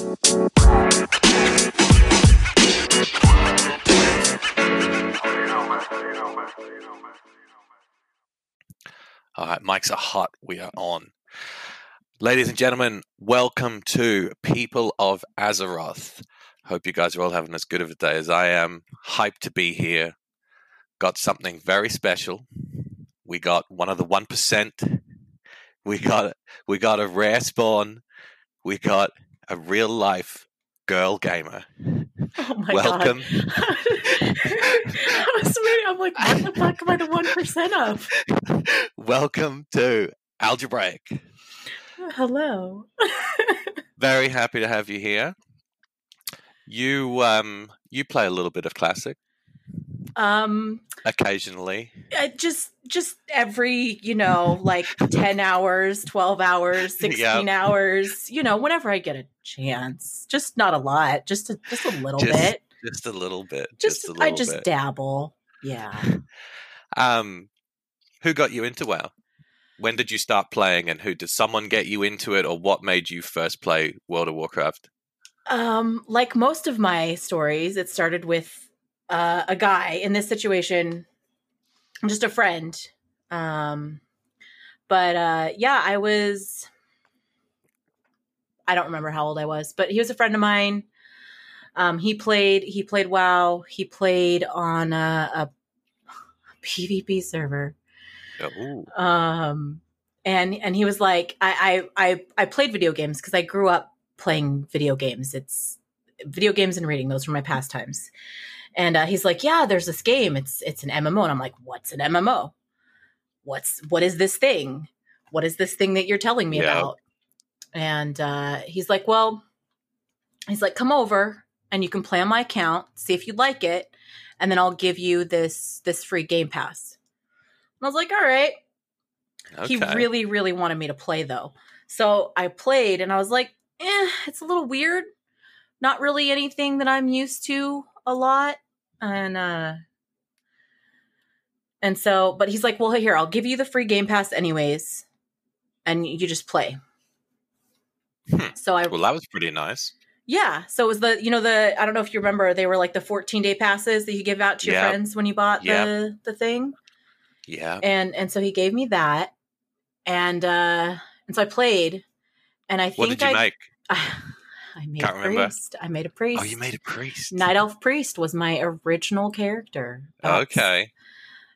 All right, mics are hot. We are on. Ladies and gentlemen, welcome to People of Azeroth. Hope you guys are all having as good of a day as I am. Hyped to be here. Got something very special. We got one of the one percent. We got we got a rare spawn. We got a real life girl gamer. Oh my Welcome. god. I was waiting. I'm like, what the fuck am I the one percent of? Welcome to Algebraic. Hello. Very happy to have you here. You um you play a little bit of classic um occasionally. I just just every, you know, like 10 hours, 12 hours, 16 hours, you know, whenever I get a chance. Just not a lot, just a just a little Just bit. Just a little bit. Just, Just, a I little just bit. dabble. Yeah. Um, who got you into WoW? When did you start playing, and who did someone get you into it, or what made you first play World of Warcraft? Um, like most of my stories, it started with uh, a guy in this situation, just a friend. Um, but uh, yeah, I was. I don't remember how old I was, but he was a friend of mine. Um, he played. He played WoW. He played on a, a PvP server um and and he was like i i i, I played video games because i grew up playing video games it's video games and reading those were my pastimes and uh, he's like yeah there's this game it's it's an mmo and i'm like what's an mmo what's what is this thing what is this thing that you're telling me Yeah. about and uh he's like well he's like come over and you can play on my account see if you like it and then i'll give you this this free game pass and i was like all right Okay. he really, really wanted me to play though. So I played and I was like, eh, it's a little weird. Not really anything that I'm used to a lot. And uh and so, but he's like, well, here, I'll give you the free game pass anyways. And you just play. Hmm. So I well, that was pretty nice. yeah. So it was the you know the I don't know if you remember they were like the 14 day passes that you give out to your Yep. friends when you bought Yep. the the thing Yeah. and and so he gave me that and uh and so i played and i think What did you I, make? I made Can't a remember. priest i made a priest Oh, you made a priest. night elf priest was my original character That's- Okay.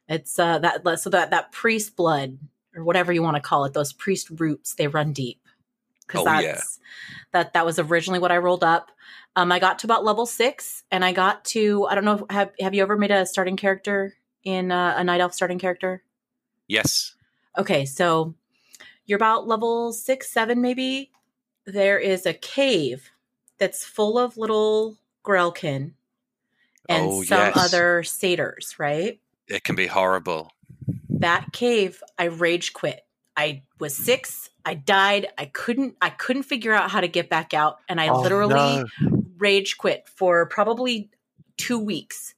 it's uh that so that that priest blood or whatever you want to call it those priest roots they run deep because Oh, that's yeah. that that was originally what i rolled up um i got to about level six and i got to i don't know have have you ever made a starting character in uh, a night elf starting character Yes. Okay, so you're about level six, seven, maybe. There is a cave that's full of little Grellkin and oh, some yes. other satyrs, right? It can be horrible. That cave, I rage quit. I was six. I died. I couldn't. I couldn't figure out how to get back out, and I Oh, literally no. rage quit for probably two weeks.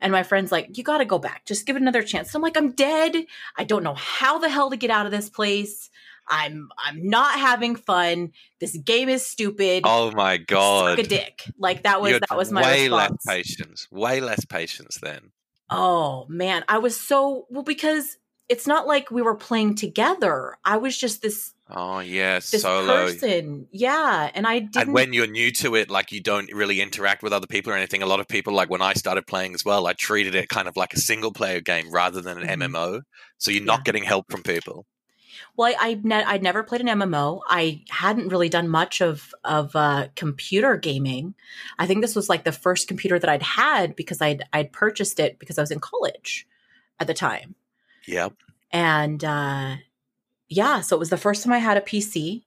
And my friend's like, "You got to go back. Just give it another chance." I'm like, "I'm dead. I don't know how the hell to get out of this place. I'm I'm not having fun. This game is stupid. Oh my god. Suck a dick." Like that was You had that was my way response. less patience. Way less patience then. Oh man, I was so well because it's not like we were playing together. I was just this Oh yeah, this solo. person. Yeah, and I didn't. And when you're new to it, like you don't really interact with other people or anything. A lot of people, like when I started playing as well, I treated it kind of like a single player game rather than an. Mm-hmm. MMO. So you're Yeah. not getting help from people. Well, I, ne- I'd never played an MMO. I hadn't really done much of of uh, computer gaming. I think this was like the first computer that I'd had because I'd I'd purchased it because I was in college at the time, Yep. and uh, yeah, so it was the first time I had a PC,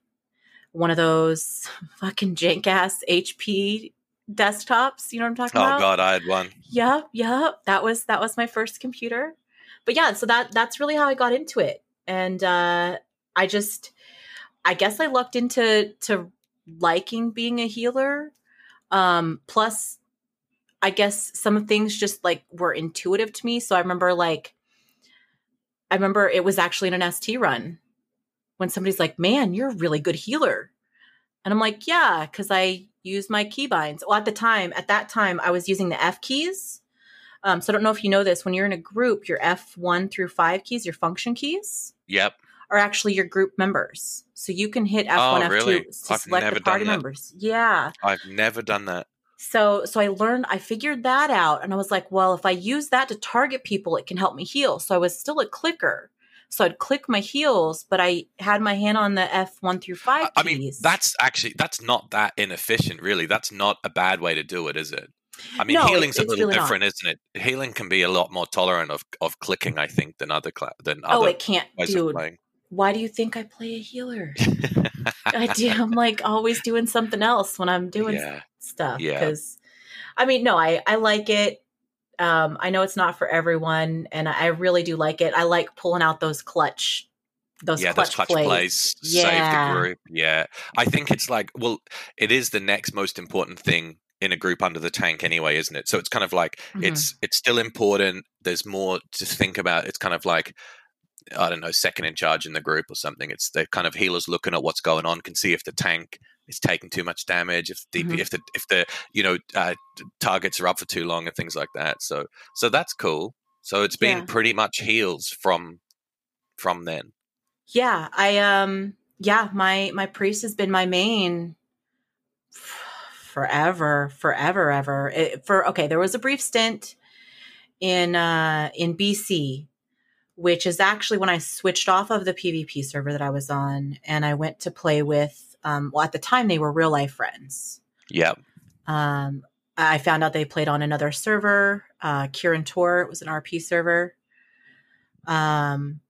one of those fucking jank ass HP desktops. You know what I'm talking Oh about? Oh God, I had one. Yep, yep. That was that was my first computer. But yeah, so that that's really how I got into it. And uh I just I guess I lucked into to liking being a healer. Um plus I guess some things just like were intuitive to me. So I remember like I remember it was actually in an ST run when somebody's like, "Man, you're a really good healer." And I'm like, yeah, because I use my keybinds. Well, at the time, at that time, I was using the F keys. Um, so I don't know if you know this. When you're in a group, your F1 through 5 keys, your function keys, Yep. are actually your group members. So you can hit F1, Oh. F2 to I've select the party members. Yeah. I've never done that. So so I learned I figured that out and I was like, well, if I use that to target people, it can help me heal. So I was still a clicker. So I'd click my heals, but I had my hand on the F1 through 5 I- I keys. mean, that's actually that's not that inefficient, really. That's not a bad way to do it, is it? I mean, No, healing's it's- a little really not. different, isn't it? Healing can be a lot more tolerant of, of clicking, I think, than other cla- than Oh, other Oh, it can't, dude. playing. Why do you think I play a healer? I do. I'm like always doing something else when I'm doing yeah, stuff. Yeah. Because, I mean, no, I I like it. Um, I know it's not for everyone, and I really do like it. I like pulling out those clutch, those yeah, clutch, those clutch plays. plays save the Yeah. group. Yeah, I think it's like, well, it is the next most important thing in a group under the tank, anyway, isn't it? So it's kind of like Mhm. it's it's still important. There's more to think about. It's kind of like I don't know, second in charge in the group or something. It's the kind of healers looking at what's going on, can see if the tank is taking too much damage, if the DP, Mhm. if the if the you know uh, targets are up for too long and things like that. So so that's cool. So it's been Yeah. pretty much heals from from then. Yeah, I um yeah, my my priest has been my main forever, forever ever. It, for okay, there was a brief stint in uh in BC which is actually when I switched off of the PvP server that I was on and I went to play with um well at the time they were real life friends. Yeah. Um I found out they played on another server, uh Kirin Tor, it was an RP server. Um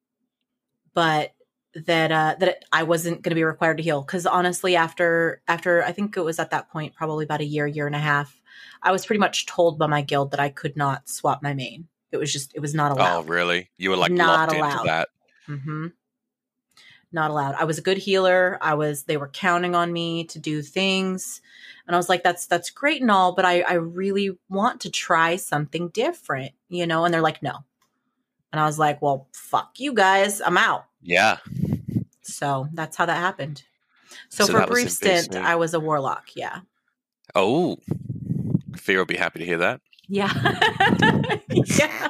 but that uh that I wasn't going to be required to heal cuz honestly after after I think it was at that point probably about a year year and a half I was pretty much told by my guild that I could not swap my main. It was just it was not allowed. Oh, really? You were like Not locked into allowed. that. hmm Not allowed. I was a good healer. I was. They were counting on me to do things, and I was like, "That's that's great and all, but I I really want to try something different, you know." And they're like, "No," and I was like, "Well, fuck you guys. I'm out." Yeah. So that's how that happened. So, So for a brief stint. I was a warlock. Yeah. Oh, Fear will be happy to hear that. Yeah. yeah.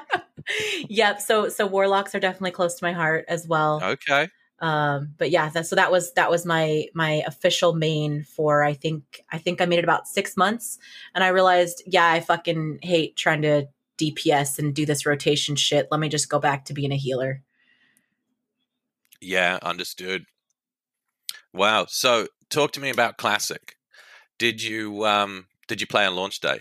Yep. So so warlocks are definitely close to my heart as well. Okay. um but yeah that so that was that was my my official main for i think i think i made it about six months and i realized yeah i fucking hate trying to dps and do this rotation shit let me just go back to being a healer Yeah, understood. Wow. So, talk to me about classic. Did you um did you play on launch day?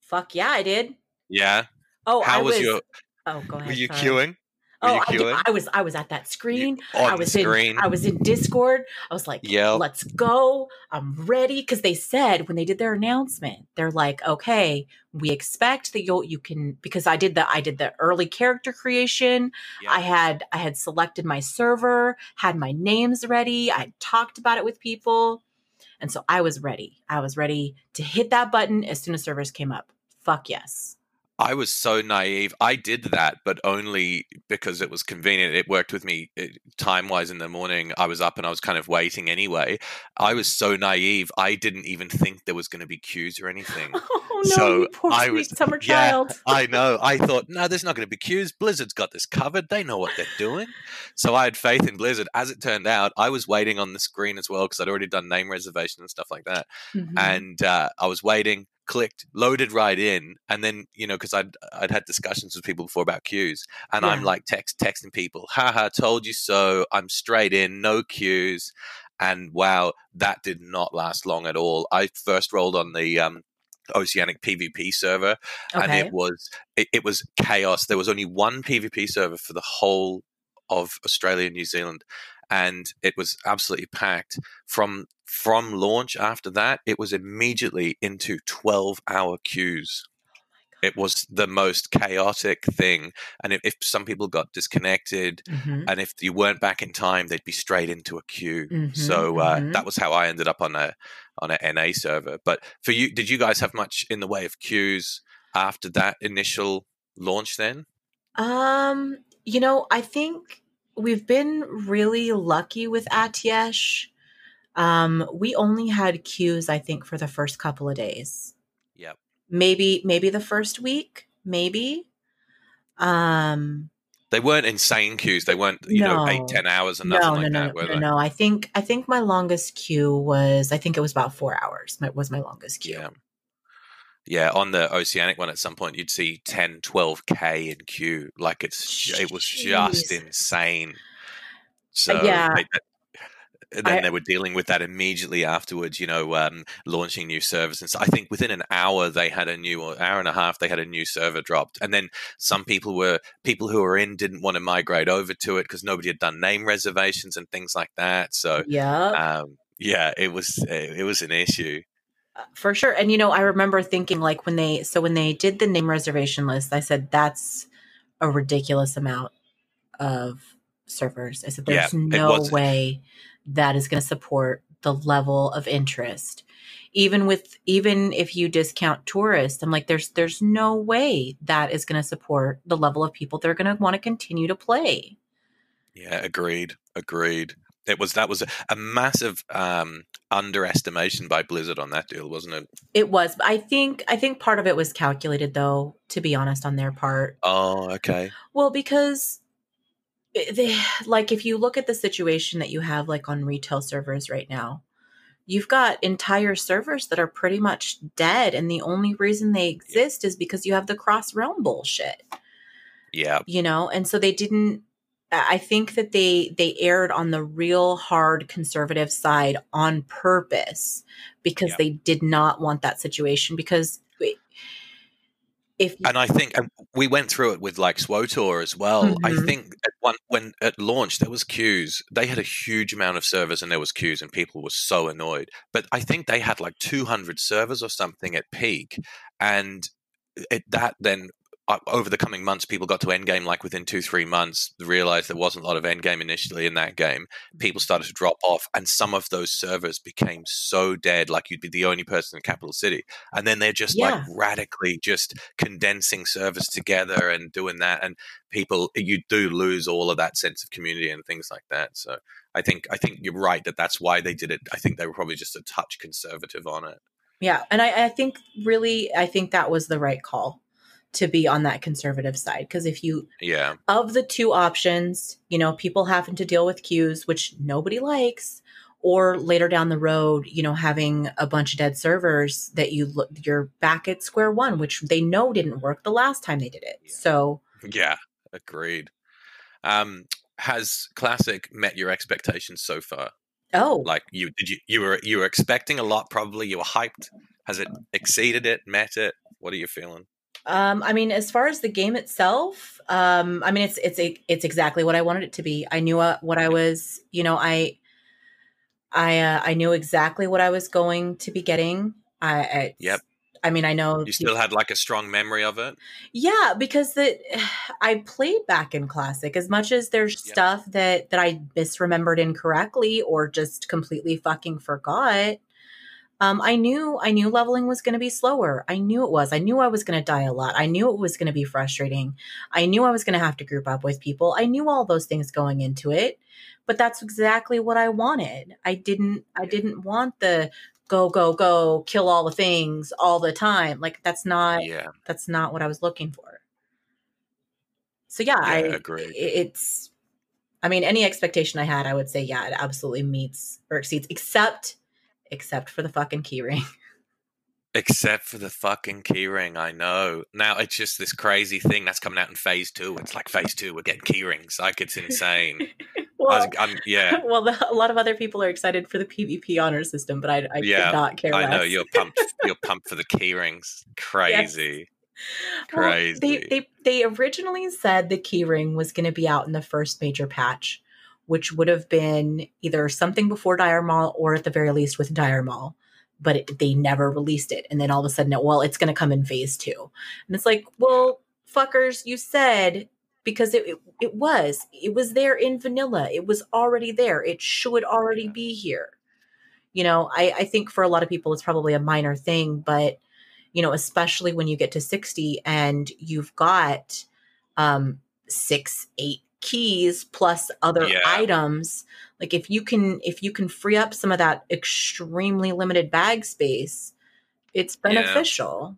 fuck yeah i did Yeah. oh How i was was, your oh go ahead were you sorry. queuing? Oh I. I was i was at that screen on I was screen. in I was in Discord. I was like, Yep. let's go. I'm ready. Cause they said when they did their announcement, they're like, okay, we expect that you'll you can because I did the I did the early character creation. Yep. I had I had selected my server, had my names ready, I talked about it with people. And so I was ready. I was ready to hit that button as soon as servers came up. Fuck yes. I was so naive. I did that, but only because it was convenient. It worked with me time wise in the morning. I was up and I was kind of waiting anyway. I was so naive. I didn't even think there was going to be queues or anything. Oh no, So poor I sweet was- summer yeah, child. I know. I thought, no, there's not going to be queues. Blizzard's got this covered. They know what they're doing. So I had faith in Blizzard. As it turned out, I was waiting on the screen as well because I'd already done name reservation and stuff like that. Mhm. And uh, I was waiting, clicked, loaded right in, and then you know because I'd I'd had discussions with people before about queues, and I'm like text texting people, haha, told you so. I'm straight in, no queues. And wow, that did not last long at all. I first rolled on the um, Oceanic PvP server, and it was it, it was chaos. There was only one PvP server for the whole of Australia and New Zealand, and it was absolutely packed. From from launch after that, it was immediately into twelve hour queues. It was the most chaotic thing, and if, if some people got disconnected, Mhm. and if you weren't back in time, they'd be straight into a queue. Mhm, So uh, mhm. that was how I ended up on a on a NA server. But for you, did you guys have much in the way of queues after that initial launch? Then Um, you know, I think we've been really lucky with Atiesh. Um, we only had queues, I think, for the first couple of days. Yep. Maybe, maybe the first week, maybe. Um, They weren't insane queues. They weren't, you know, eight, No. ten hours and no, nothing no, like no, that, were no, they? no. I think, I think my longest queue was, I think it was about four hours. It was my longest queue. Yeah. Yeah, on the Oceanic one at some point you'd see 10, 12k in queue. Like it's it was just insane. So yeah. they- and then I- they were dealing with that immediately afterwards, you know, um, launching new servers. And so I think within an hour they had a new or hour and a half they had a new server dropped. And then some people were people who were in didn't want to migrate over to it because nobody had done name reservations and things like that. So Yeah. um, yeah, it was it was an issue. For sure and you know i remember thinking like when they so when they did the name reservation list i said that's a ridiculous amount of servers i said there's it no way that is going to support the level of interest even with even if you discount tourists i'm like there's there's no way that is going to support the level of people that are going to want to continue to play Yeah, agreed. Agreed. It was that was a, a massive um, underestimation by Blizzard on that deal, wasn't it? it was i think i think part of it was calculated though to be honest on their part Oh, okay. Well, because they, like if you look at the situation that you have like on retail servers right now, you've got entire servers that are pretty much dead and the only reason they exist is because you have the cross realm bullshit, Yeah, you know? And so they didn't I I think that they they erred on the real hard conservative side on purpose because Yeah. they did not want that situation because if and I think and we went through it with like SWTOR as well. I Mhm. think at one when at launch there was queues. They had a huge amount of servers and there was queues and people were so annoyed. But I think they had like 200 servers or something at peak, and it, that then. Over the coming months, people got to endgame like within two, three months, realized there wasn't a lot of endgame initially in that game. Mm. people started to drop off and some of those servers became so dead like you'd be the only person in capital city. And then they're just like radically just condensing servers together and doing that and people you do lose all of that sense of community and things like that. So i think i think you're right that that's why they did it. I think they were probably just a touch conservative on it. Yeah, and I, I think really, I think that was the right call to be on that conservative side. Because if you yeah. of the two options, you know, people having to deal with queues, which nobody likes, or later down the road, you know, having a bunch of dead servers that you look, you're back at square one, which they know didn't work the last time they did it. Yeah. So yeah agreed. Um has classic met your expectations so far? Oh, like you did you you were you were expecting a lot probably you were hyped. Has it exceeded it met it? What are you feeling Um, I mean, as far as the game itself, um, I mean, it's it's it's exactly what I wanted it to be. I knew uh, what I was, you know, I I uh, I knew exactly what I was going to be getting. I, I Yep. I mean, I know you still had like a strong memory of it yeah, because the I played back in classic as much as there's Yep. stuff that that I misremembered incorrectly or just completely fucking forgot. Um, I knew I knew leveling was going to be slower. I knew it was. I knew I was going to die a lot. I knew it was going to be frustrating. I knew I was going to have to group up with people. I knew all those things going into it, but that's exactly what I wanted. I didn't. I didn't want the go go go kill all the things all the time. Like that's not yeah that's not what I was looking for. So yeah, Yeah, I agree. It's, I mean, any expectation I had, I would say, yeah, it absolutely meets or exceeds, except, except for the fucking keyring. except for the fucking keyring i know. Now it's just this crazy thing that's coming out in phase two. It's like phase two we're getting keyrings like it's insane. I well, was, I'm, yeah. well, the, a lot of other people are excited for the PvP honor system, but I, I Yeah, not care i know. you're pumped you're pumped for the keyrings crazy. Well, crazy. they, they they originally said the keyring was going to be out in the first major patch, which would have been either something before Dire Maul or at the very least with Dire Maul. But it, they never released it, and then all of a sudden, it, well, it's going to come in phase two, and it's like, well, fuckers, you said because it, it it was it was there in vanilla, it was already there, it should already be here. You know, I I think for a lot of people, it's probably a minor thing, but you know, especially when you get to 60 and you've got um, six, eight keys plus other Yeah. items. like if you can if you can free up some of that extremely limited bag space it's Yeah. beneficial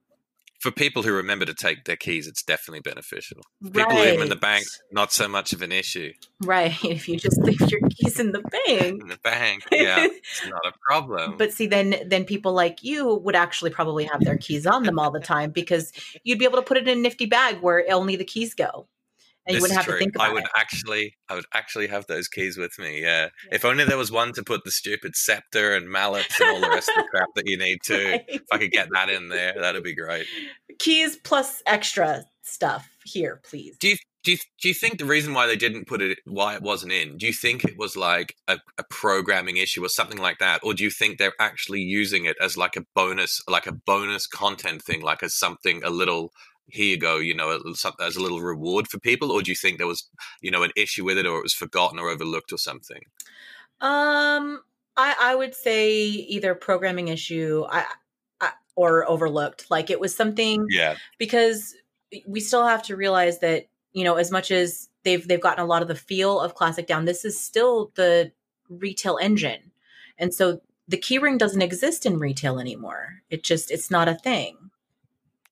For people who remember to take their keys, it's definitely beneficial. People leave them in the bank, not so much of an issue. right if you just leave your keys in the bank In the bank, yeah, it's not a problem. but see then then people like you would actually probably have their keys on them all the time because you'd be able to put it in a nifty bag where only the keys go you is have to true. think about I would it actually, I would actually have those keys with me. Yeah. If only there was one to put the stupid scepter and mallets and all the rest of the crap that you need to. Right? If I could get that in there, that'd be great. keys plus extra stuff here please Do you do you, do you think the reason why they didn't put it why it wasn't in? Do you think it was like a, a programming issue or something like that, or do you think they're actually using it as like a bonus, like a bonus content thing, like as something a little here you go, you know, as a little reward for people, or do you think there was you know an issue with it, or it was forgotten or overlooked or something? Um, I I would say either programming issue, I, I or overlooked. Like it was something Yeah, because we still have to realize that you know as much as they've they've gotten a lot of the feel of classic down, this is still the retail engine, and so the keyring doesn't exist in retail anymore. It just it's not a thing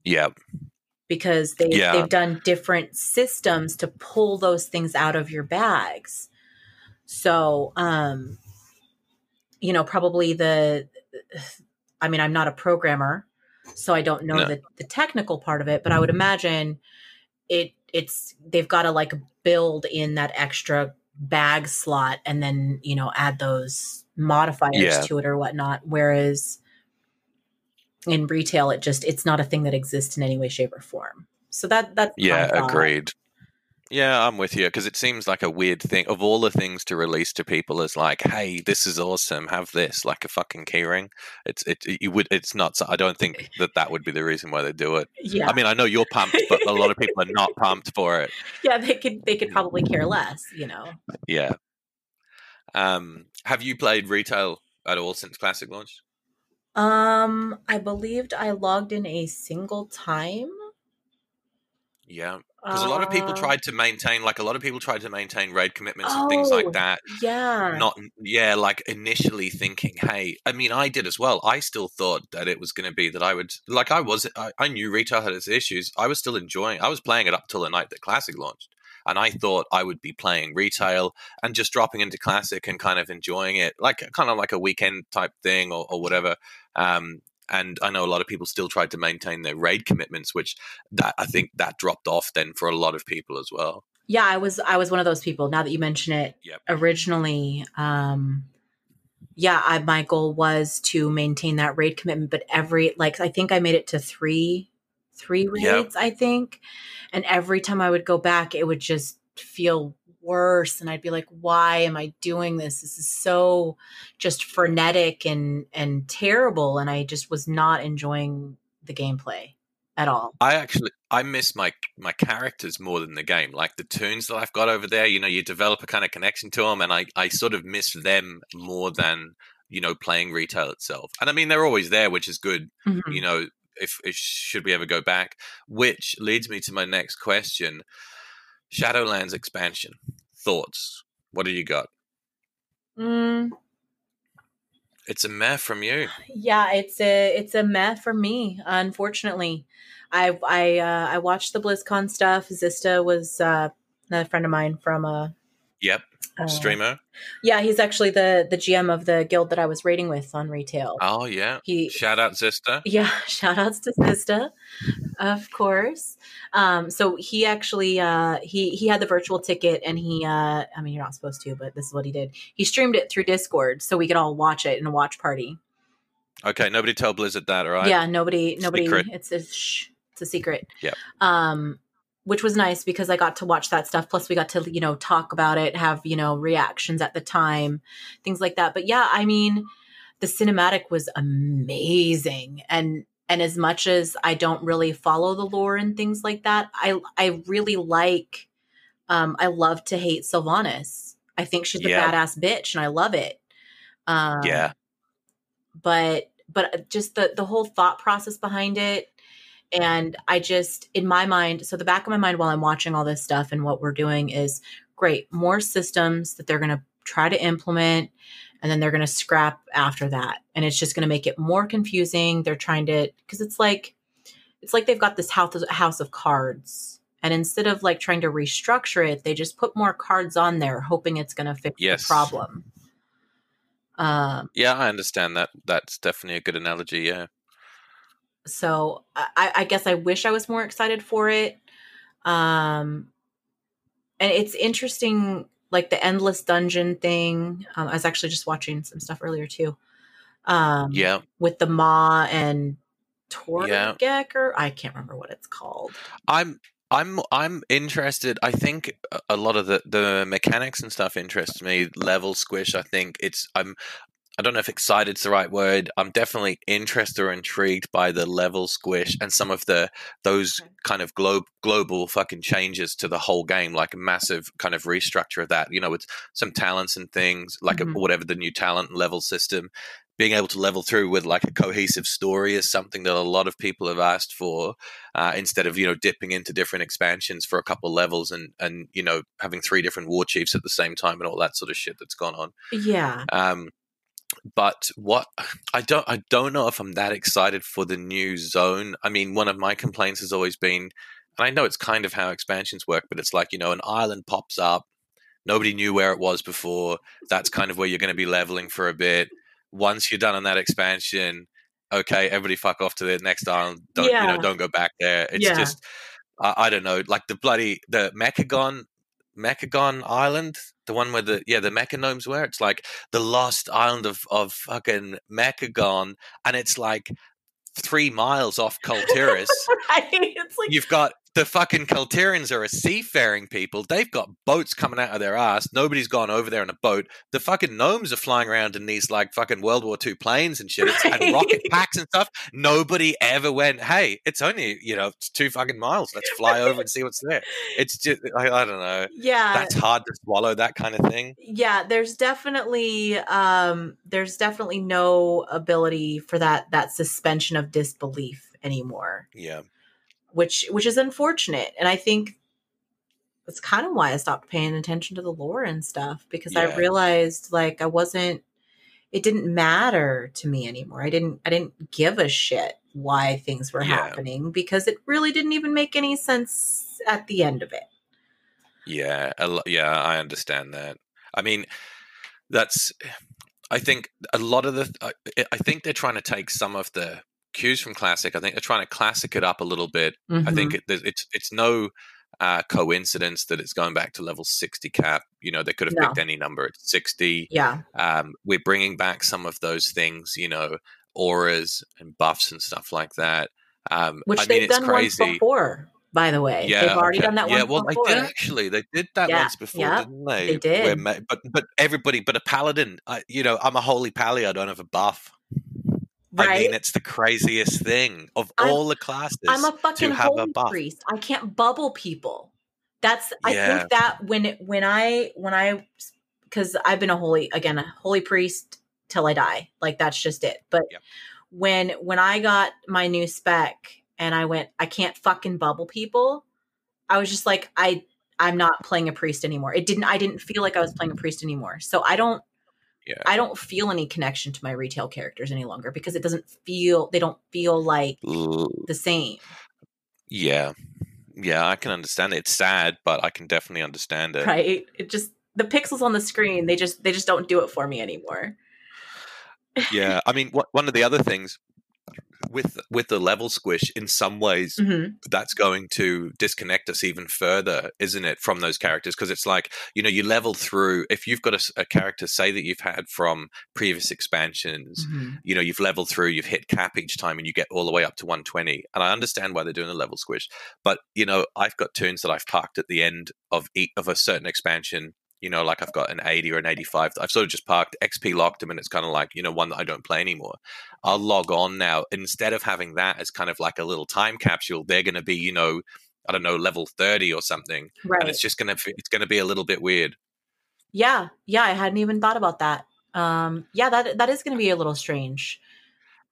yeah, because they Yeah. they've done different systems to pull those things out of your bags. So, um you know, probably the I mean, I'm not a programmer, so I don't know No. the the technical part of it, but I would imagine it it's they've got to like build in that extra bag slot and then, you know, add those modifiers Yeah. to it or whatnot whereas in retail it just it's not a thing that exists in any way shape or form so that that's yeah. Agreed. Yeah, I'm with you because it seems like a weird thing. Of all the things to release to people, is like, hey, this is awesome. Have this, like a fucking keyring. It's it. You would. It's not. I don't think that that would be the reason why they do it. yeah I mean, I know you're pumped, but a lot of people are not pumped for it. yeah they could they could probably care less you know Yeah. Um, have you played retail at all since Classic launched? Um i believed i logged in a single time Yeah, because a lot of people Uh, tried to maintain, like a lot of people tried to maintain raid commitments and things like Oh, that. yeah Not, yeah, like initially thinking, hey, I mean, I did as well. I still thought that it was going to be that I would, like, I was, I, I knew retail had its issues. I was still enjoying. I was playing it up till the night that Classic launched, and I thought I would be playing retail and just dropping into Classic and kind of enjoying it, like kind of like a weekend type thing or, or whatever. Um, and I know a lot of people still tried to maintain their raid commitments, which that I think that dropped off then for a lot of people as well. yeah i was i was one of those people now that you mention it Yep. originally um yeah i my goal was to maintain that raid commitment but every like i think i made it to three three Yep. raids i think and every time i would go back it would just feel worse and i'd be like why am i doing this this is so just frenetic and and terrible and i just was not enjoying the gameplay at all I actually I miss my my characters more than the game. Like the tunes that I've got over there, you know, you develop a kind of connection to them, and I I sort of miss them more than you know playing retail itself. And I mean, they're always there, which is good. Mhm. You know, if, if should we ever go back, which leads me to my next question: Shadowlands expansion thoughts. What do you got? Mm, It's a meh from you. yeah it's a it's a meh for me unfortunately i i uh i watched the blizzcon stuff zista was uh another friend of mine from uh, Yep, uh streamer. yeah he's actually the the gm of the guild that i was raiding with on retail Oh yeah. he Shout out Zista. yeah shout outs to zista of course um so he actually uh he he had the virtual ticket and he uh i mean you're not supposed to but this is what he did he streamed it through discord so we could all watch it in a watch party Okay, nobody tell Blizzard that, all right? Yeah, nobody, nobody. Secret. It's a shh, it's a secret. Yeah. Um, which was nice because I got to watch that stuff. Plus, we got to you know talk about it, have you know reactions at the time, things like that. But yeah, I mean, the cinematic was amazing, and and as much as I don't really follow the lore and things like that, I I really like. Um, I love to hate Sylvanas. I think she's a Yeah. badass bitch, and I love it. Um, Yeah. but but just the the whole thought process behind it and i just in my mind so the back of my mind while i'm watching all this stuff and what we're doing is great more systems that they're going to try to implement and then they're going to scrap after that and it's just going to make it more confusing they're trying to because it's like it's like they've got this house house of cards and instead of like trying to restructure it they just put more cards on there hoping it's going to fix Yes. the problem um Yeah, I understand that. That's definitely a good analogy. Yeah. So I, I guess I wish I was more excited for it. Um, and it's interesting, like the endless dungeon thing. Um, I was actually just watching some stuff earlier too. Um, Yeah. with the Maw and Yeah. Torgecker. I can't remember what it's called. I'm I'm I'm interested. I think a lot of the the mechanics and stuff interests me. Level squish. I think it's I'm. I don't know if excited's the right word. I'm definitely interested or intrigued by the level squish and some of the those kind of globe global fucking changes to the whole game, like a massive kind of restructure of that. You know, with some talents and things, like Mhm. a, whatever the new talent level system. Being able to level through with like a cohesive story is something that a lot of people have asked for uh, instead of you know dipping into different expansions for a couple levels and and you know having three different war chiefs at the same time and all that sort of shit that's gone on. Yeah. Um, but what I don't I don't know if I'm that excited for the new zone. I mean, one of my complaints has always been, and I know it's kind of how expansions work, but it's like you know an island pops up, nobody knew where it was before. That's kind of where you're going to be leveling for a bit. Once you're done on that expansion, okay, everybody fuck off to the next island. Don't you know? Don't go back there. It's Yeah. just I, I don't know, like the bloody the Mechagon Mechagon Island, the one where the mm. yeah the Mechagnomes were. It's like the lost island of of fucking Mechagon, and it's like three miles off Kul Tiras. right. It's like You've got the fucking Kul Tirans are a seafaring people. They've got boats coming out of their ass. Nobody's gone over there in a boat. The fucking gnomes are flying around in these like fucking World War II planes and shit. It's, Right. And rocket packs and stuff. Nobody ever went, hey, it's only, you know, it's two fucking miles. Let's fly over and see what's there. It's just, I, I don't know. yeah. That's hard to swallow, that kind of thing. yeah there's definitely um there's definitely no ability for that that suspension of disbelief anymore Yeah. Which which is unfortunate and i think that's kind of why i stopped paying attention to the lore and stuff because i realized like i wasn't it didn't matter to me anymore i didn't i didn't give a shit why things were Yeah. happening because it really didn't even make any sense at the end of it Yeah, a lo- yeah, I understand that. I mean, that's. I think a lot of the. I, I think they're trying to take some of the cues from classic. I think they're trying to classic it up a little bit. I Mhm. think it, it's it's no uh, coincidence that it's going back to level sixty cap. You know, they could have No. picked any number. at sixty. yeah Um, we're bringing back some of those things. You know, auras and buffs and stuff like that. Um, which I they've it's done crazy. once before by the way Yeah, they've already okay. done that Yeah, once well, before they did actually. They did that Yeah, once before, yeah, didn't they? they did. Where but but everybody, but a paladin. I, you know, I'm a holy pally. I don't have a buff. Right I mean, it's the craziest thing of I'm- all the classes. I'm a fucking have a holy buff. priest. I can't bubble people. That's I Yeah. think that when it, when I when I because I've been a holy again a holy priest till I die. Like that's just it. But Yep. when when I got my new spec and I went I can't fucking bubble people, I was just like I I'm not playing a priest anymore. It didn't I didn't feel like I was playing a priest anymore. So I don't Yeah. I don't feel any connection to my retail characters any longer because it doesn't feel they don't feel like the same. Yeah, yeah, I can understand it. It's sad, but I can definitely understand it. right it just the pixels on the screen they just they just don't do it for me anymore Yeah, I mean, what, one of the other things with with the level squish, in some ways, Mhm. that's going to disconnect us even further, isn't it, from those characters? Because it's like, you know, you level through, if you've got a character, say that you've had from previous expansions, Mhm. you know, you've leveled through, you've hit cap each time, and you get all the way up to 120. And I understand why they're doing the level squish. But, you know, I've got tunes that I've parked at the end of, e- of a certain expansion. You know, like I've got an 80 or an 85. that I've sort of just parked, XP locked them, and it's kind of like, you know, one that I don't play anymore. I'll log on now. Instead of having that as kind of like a little time capsule, they're going to be, you know, I don't know, level 30 or something. And right it's just going to, it's going to be a little bit weird. yeah yeah i hadn't even thought about that um yeah that that is going to be a little strange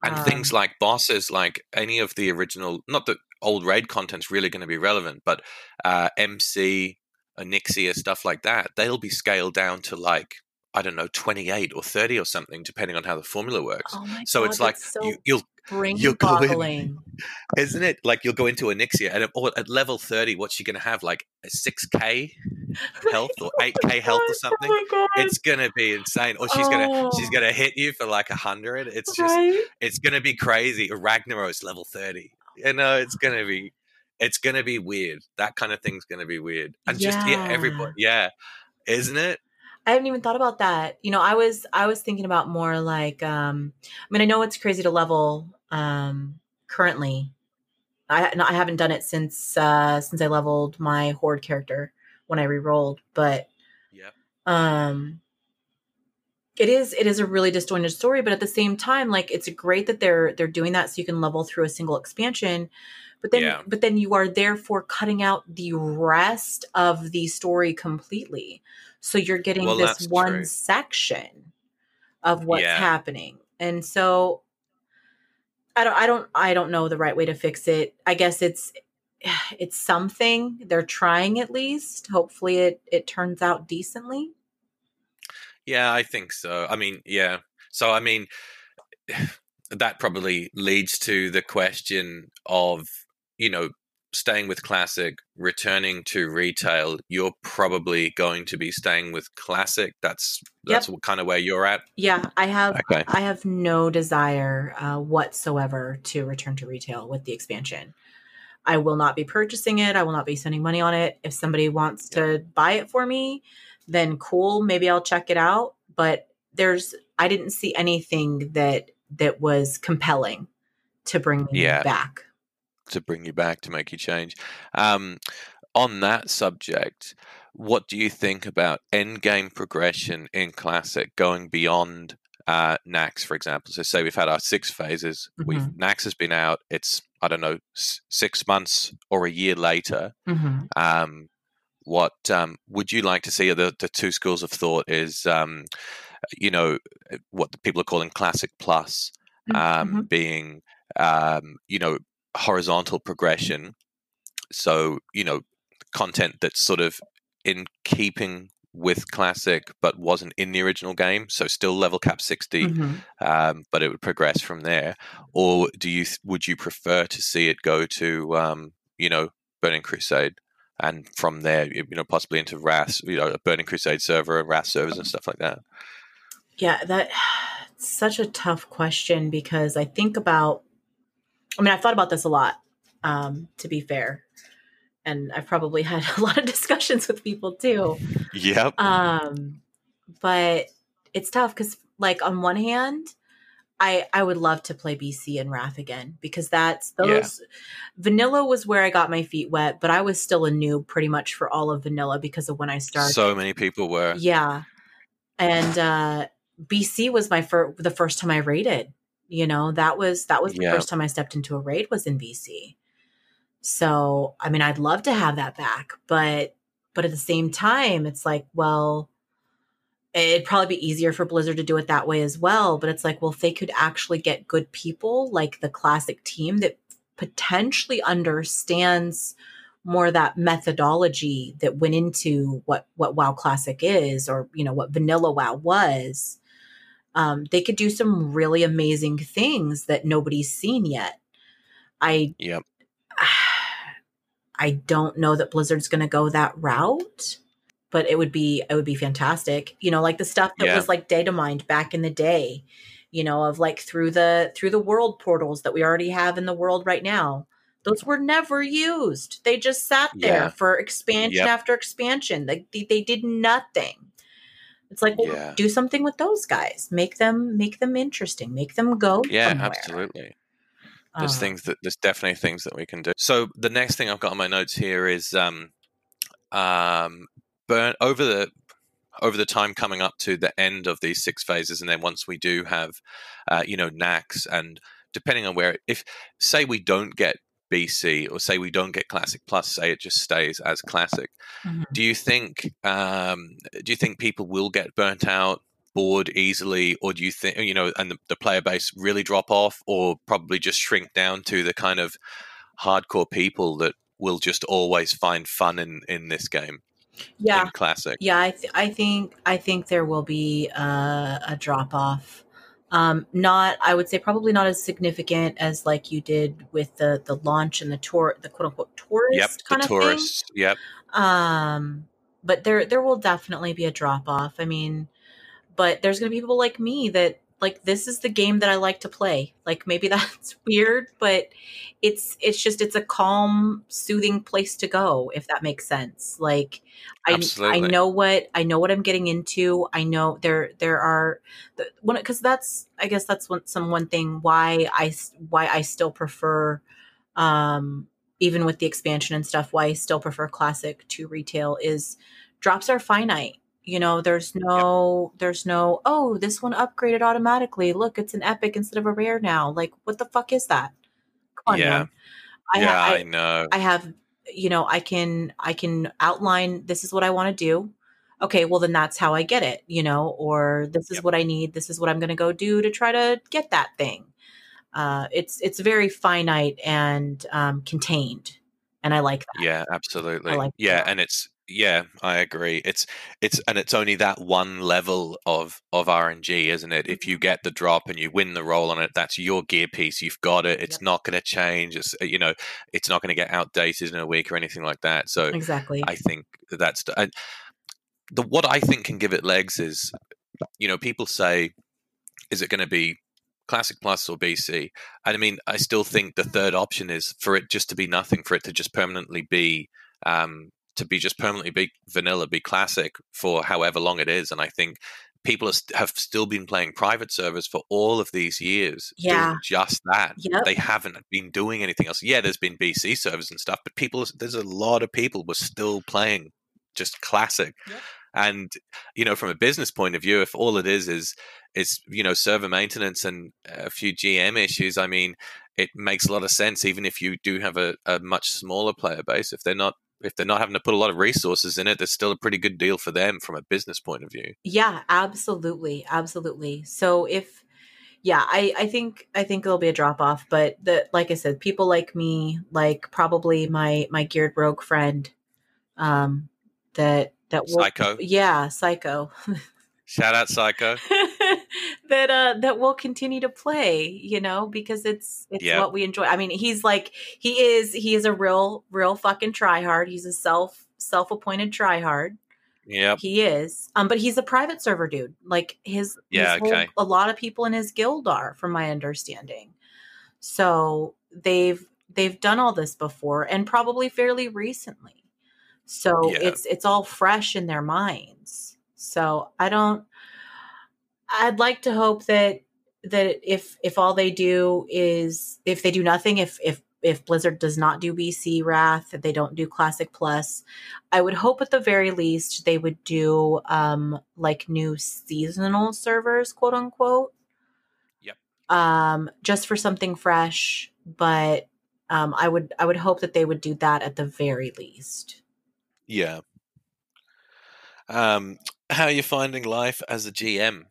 And things Um, like bosses, like any of the original, not that old raid content's really going to be relevant, but uh, MC, Onyxia, stuff like that, they'll be scaled down to like, I don't know, 28 or 30 or something, depending on how the formula works. Oh so God, it's like so you, you'll, brain you'll go in- isn't it? Like you'll go into Onyxia and at, at level 30, what's she going to have? Like a 6k health or 8k health or oh something? Oh my God. It's gonna be insane, or she's gonna she's Oh. gonna hit you for like a hundred. It's just right? it's gonna be crazy. Ragnaros level thirty. You know, it's gonna be it's gonna be weird. That kind of thing's gonna be weird. And just yeah, Yeah. everybody yeah. Isn't it? I haven't even thought about that. You know, I was I was thinking about more like um I mean I know it's crazy to level um currently. I no, I haven't done it since uh since I leveled my horde character when I re-rolled, but yeah. um it is it is a really disjointed story but at the same time like it's great that they're they're doing that so you can level through a single expansion but then Yeah. but then you are therefore cutting out the rest of the story completely so you're getting Well, this one true. section of what's Yeah. happening and so i don't i don't i don't know the right way to fix it i guess it's it's something they're trying at least hopefully it it turns out decently Yeah, I think so. I mean, yeah. So I mean that probably leads to the question of, you know, staying with classic, returning to retail, you're probably going to be staying with classic. That's that's what kind of where you're at. Yeah, I have Okay. I have no desire uh, whatsoever to return to retail with the expansion. I will not be purchasing it. I will not be spending money on it. If somebody wants to buy it for me, then cool. Maybe I'll check it out. But there's I didn't see anything that that was compelling to bring me Yeah. back. to bring you back to make you change. Um, on that subject, what do you think about end game progression in Classic going beyond uh, Nax, for example? So, say we've had our six phases. We've Nax has been out. It's I don't know s- six months or a year later. Mhm. Um, what um, would you like to see? The the two schools of thought is, um, you know, what the people are calling Classic Plus um, Mhm. being um, you know horizontal progression so you know content that's sort of in keeping with classic but wasn't in the original game so still level cap 60 Mhm. um, but it would progress from there or do you would you prefer to see it go to um, you know burning crusade and from there you know possibly into Wrath you know a burning crusade server and Wrath servers and stuff like that Yeah, that it's such a tough question because I think about I mean, I've thought about this a lot, um, to be fair. And I've probably had a lot of discussions with people too. yep Um, but it's tough because like on one hand, I I would love to play BC and Wrath again because that's Yeah. those vanilla was where I got my feet wet, but I was still a noob pretty much for all of vanilla because of when I started. so many people were Yeah. And uh BC was my first the first time I raided. You know, that was that was the Yeah. first time I stepped into a raid was in BC. So, I mean, I'd love to have that back, but but at the same time, it's like, well, it'd probably be easier for Blizzard to do it that way as well, but it's like, well, if they could actually get good people like the classic team that potentially understands more that methodology that went into what what WoW Classic is, or you know what Vanilla WoW was. Um, they could do some really amazing things that nobody's seen yet. I yep I don't know that Blizzard's going to go that route, but it would be it would be fantastic. You know, like the stuff that Yeah. was like data mined back in the day. You know, of like through the through the world portals that we already have in the world right now. Those were never used. They just sat there Yeah. for expansion Yep. after expansion. They, they they did nothing. It's like well, Yeah. do something with those guys. Make them make them interesting. Make them go. yeah somewhere. absolutely there's Uh, things that there's definitely things that we can do. So the next thing I've got on my notes here is um, um, burn over the over the time coming up to the end of these six phases, and then once we do have, uh, you know, Nax, and depending on where, if say we don't get BC or say we don't get Classic Plus, say it just stays as Classic, mhm. do you think um, do you think people will get burnt out bored easily or do you think you know and the, the player base really drop off or probably just shrink down to the kind of hardcore people that will just always find fun in in this game Yeah, classic. yeah. I th- I think I think there will be uh, a drop off. Um, not I would say probably not as significant as like you did with the the launch and the tour the quote unquote tourist Yep, kind the of thing. tourists. Yep. Um, but there there will definitely be a drop off. I mean, but there's going to be people like me that like this is the game that I like to play. Like maybe that's weird, but it's it's just it's a calm, soothing place to go if that makes sense. Like I I know what I know what I'm getting into. I know there there are one cuz that's I guess that's one some one thing why I why I still prefer um even with the expansion and stuff why I still prefer classic to retail is drops are finite you know there's no there's no oh this one upgraded automatically look it's an epic instead of a rare now like what the fuck is that come on Yeah. man I, yeah, ha- I, I, know. I have you know i can i can outline this is what i want to do okay well then that's how i get it you know or this is Yep. what i need this is what i'm going to go do to try to get that thing uh it's it's very finite and um contained and i like that Yeah, absolutely. like yeah, that. and it's yeah, I agree. It's it's and it's only that one level of of RNG, isn't it? If Mm-hmm. you get the drop and you win the roll on it, that's your gear piece. You've got it. It's Yep. not going to change. It's uh, you know, it's not going to get outdated in a week or anything like that. So exactly I think that's the, and the what I think can give it legs is, you know, people say, is it going to be classic plus or BC? And I mean, I still think the third option is for it just to be nothing, for it to just permanently be, um, to be just permanently be vanilla, be classic for however long it is. And I think people have still been playing private servers for all of these years, Yeah. doing just that. Yep. They haven't been doing anything else. Yeah, there's been BC servers and stuff, but people, there's a lot of people were still playing just classic. Yep. And you know, from a business point of view, if all it is is is you know server maintenance and a few GM issues, I mean, it makes a lot of sense. Even if you do have a, a much smaller player base, if they're not if they're not having to put a lot of resources in it, there's still a pretty good deal for them from a business point of view. Yeah, absolutely, absolutely. So if yeah, I I think I think there'll be a drop off, but the like I said, people like me, like probably my my geared rogue friend, um, that that will Psycho. yeah, psycho, Shout out Psycho. that uh that will continue to play, you know, because it's it's Yeah. what we enjoy. I mean, he's like he is he is a real real fucking tryhard. He's a self self appointed tryhard. yeah He is. Um, but he's a private server dude. Like his, Yeah, his whole- okay. a lot of people in his guild are, from my understanding. So they've they've done all this before and probably fairly recently. So Yeah. it's it's all fresh in their minds. So I don't I'd like to hope that that if if all they do is if they do nothing, if if if Blizzard does not do BC Wrath, if they don't do Classic Plus, I would hope at the very least they would do um like new seasonal servers, quote unquote. Yep. Um, just for something fresh, but um, I would I would hope that they would do that at the very least. Yeah. Um, how are you finding life as a GM?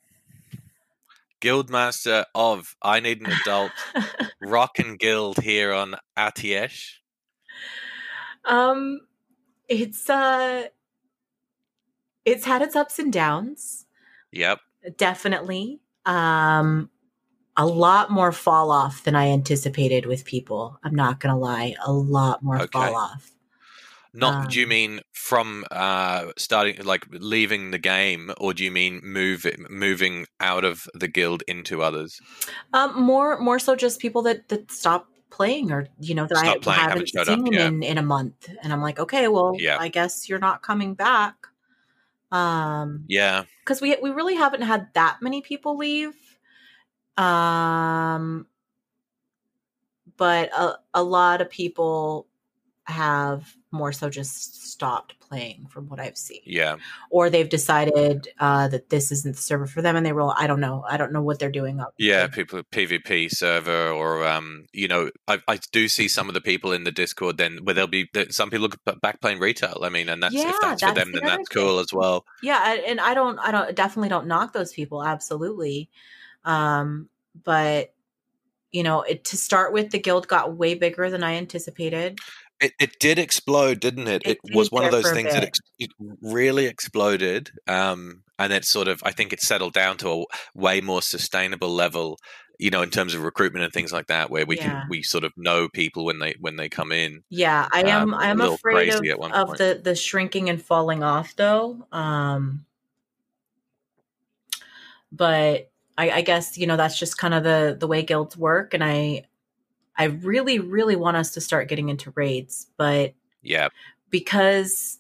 Guildmaster of I Need an Adult Rock and Guild here on Atiesh. um, it's uh, it's had its ups and downs. Yep. definitely um a lot more fall off than i anticipated with people i'm not gonna lie a lot more Okay. fall off Not do you Um, mean from uh starting like leaving the game or do you mean move moving out of the guild into others? um more more so just people that that stop playing or you know that Stop i playing, haven't haven't showed up, seen yeah. in in a month and i'm like okay well Yeah. i guess you're not coming back um Yeah. because we we really haven't had that many people leave um but a, a lot of people have more so just stopped playing from what i've seen Yeah. or they've decided uh that this isn't the server for them and they roll i don't know i don't know what they're doing up Yeah, people PvP server or um, you know, I, I do see some of the people in the Discord then where they'll be some people look back playing retail. I mean, and that's Yeah, if that's, for them, the then that's thing. cool as well. yeah and i don't i don't definitely don't knock those people absolutely um but you know it to start with the guild got way bigger than i anticipated It, it did explode, didn't it? It It, was one of those things that ex- it really exploded, um, and it sort of I think it settled down to a way more sustainable level. You know, in terms of recruitment and things like that, where we Yeah. can we sort of know people when they when they come in. Yeah, I am. Um, I am afraid of, crazy at one of point. the the shrinking and falling off, though. Um, but I, I guess you know that's just kind of the the way guilds work, and I I really really want us to start getting into raids, but Yeah, because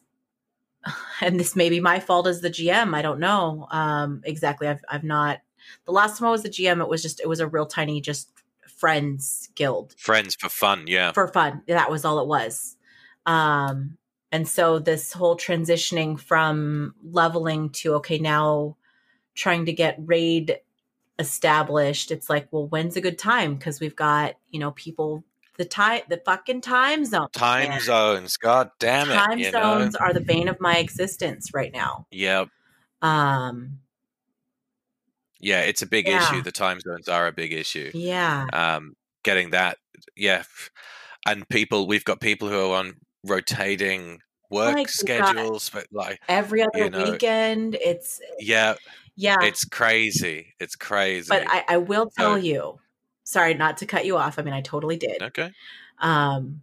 and this may be my fault as the GM. I don't know um, exactly. I've I've not. The last time I was the GM, it was just it was a real tiny just friends guild friends for fun. Yeah, for fun. That was all it was. Um, and so this whole transitioning from leveling to okay now trying to get raid established. It's like, well, when's a good time? Because we've got you know people the time the fucking time zone. time man. zones. God damn it! Time you know? zones are the bane of my existence right now. Yeah, Um, yeah, it's a big Yeah. issue. The time zones are a big issue. yeah, um, getting that, yeah, and people. We've got people who are on rotating work Like, schedules, but like, every other you know, weekend. It's yeah, yeah, it's crazy. It's crazy. but I, I will tell So- you. Sorry, not to cut you off. I mean, I totally did. okay. um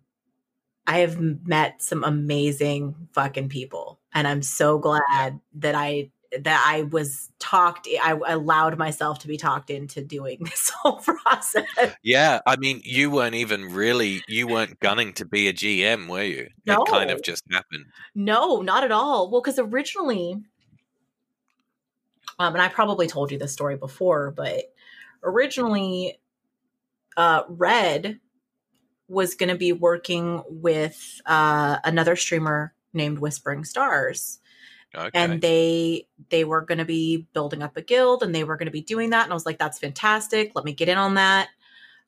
i have met some amazing fucking people and i'm so glad that i that i was talked i allowed myself to be talked into doing this whole process Yeah, I mean, you weren't even really, you weren't gunning to be a GM, were you? No. It kind of just happened. no not at all well because originally um and i probably told you this story before but originally uh red was going to be working with uh another streamer named whispering stars Okay. and they they were going to be building up a guild and they were going to be doing that and i was like that's fantastic let me get in on that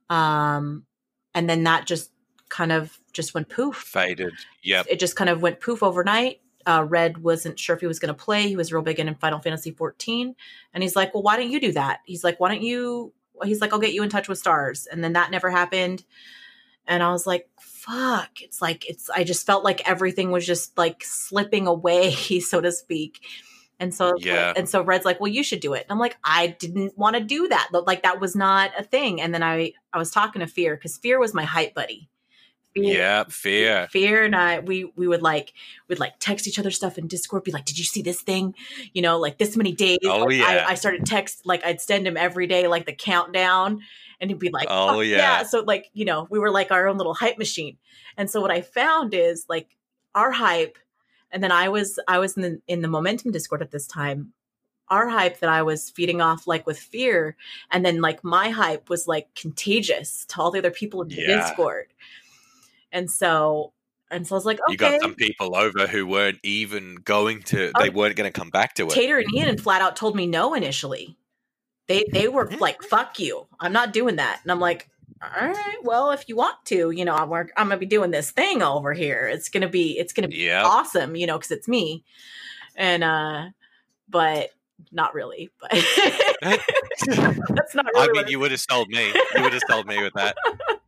um and then that just kind of just went poof Faded. Yep. it just kind of went poof overnight uh, red wasn't sure if he was going to play. He was real big in final fantasy 14 and he's like well why don't you do that? He's like why don't you he's like i'll get you in touch with stars. And then that never happened. And i was like fuck. It's like it's i just felt like everything was just like slipping away so to speak. And so Yeah. and so red's like well you should do it. And i'm like i didn't want to do that. Like that was not a thing. And then i i was talking to fear because fear was my hype buddy Fear- Yeah, fear. fear and i we we would like we'd like text each other stuff in discord be like did you see this thing you know like this many days Oh, Like, yeah. I, I started text like i'd send him every day like the countdown and he'd be like Oh, "Fuck yeah. so like you know we were like our own little hype machine and so what i found is like our hype and then i was i was in the in the momentum discord at this time our hype that i was feeding off like with fear and then like my hype was like contagious to all the other people in the Yeah. discord and so and so i was like okay You got some people over who weren't even going to, they Oh. weren't going to come back to it. Tater and Ian and flat out told me no initially. They they were like, "Fuck you, I'm not doing that." And I'm like, "All right, well, if you want to, you know, I'm work, I'm gonna be doing this thing over here. It's gonna be it's gonna be Yeah. awesome, you know, because it's me." And uh, but not really. But that's not really. I mean, you would have sold me. You would have sold me with that.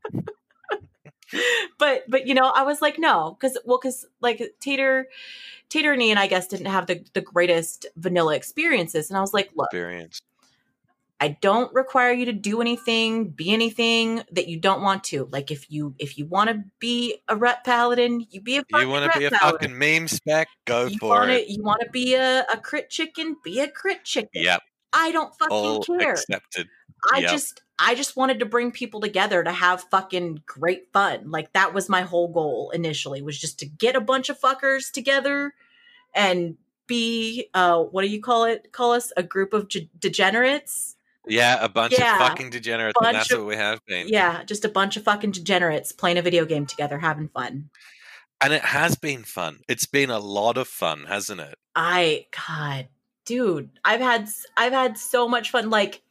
but but you know, I was like, no, because well, because like Tater. Tater and Ian, I guess, didn't have the, the greatest vanilla experiences. And I was like, look, Experience. I don't require you to do anything, be anything that you don't want to. Like if you if you want to be a rep paladin, you be a fucking You want to be a paladin. fucking meme spec? Go you for want it. you want to be a, a crit chicken, be a crit chicken. Yep. I don't fucking All care. accepted. I yep. just I just wanted to bring people together to have fucking great fun. Like that was my whole goal initially was just to get a bunch of fuckers together and be uh what do you call it? Call us a group of ge- degenerates. Yeah, a bunch Yeah. of fucking degenerates, and that's of- what we have been. Yeah, just a bunch of fucking degenerates playing a video game together, having fun. And it has been fun. It's been a lot of fun, hasn't it? I God, dude, I've had I've had so much fun. Like,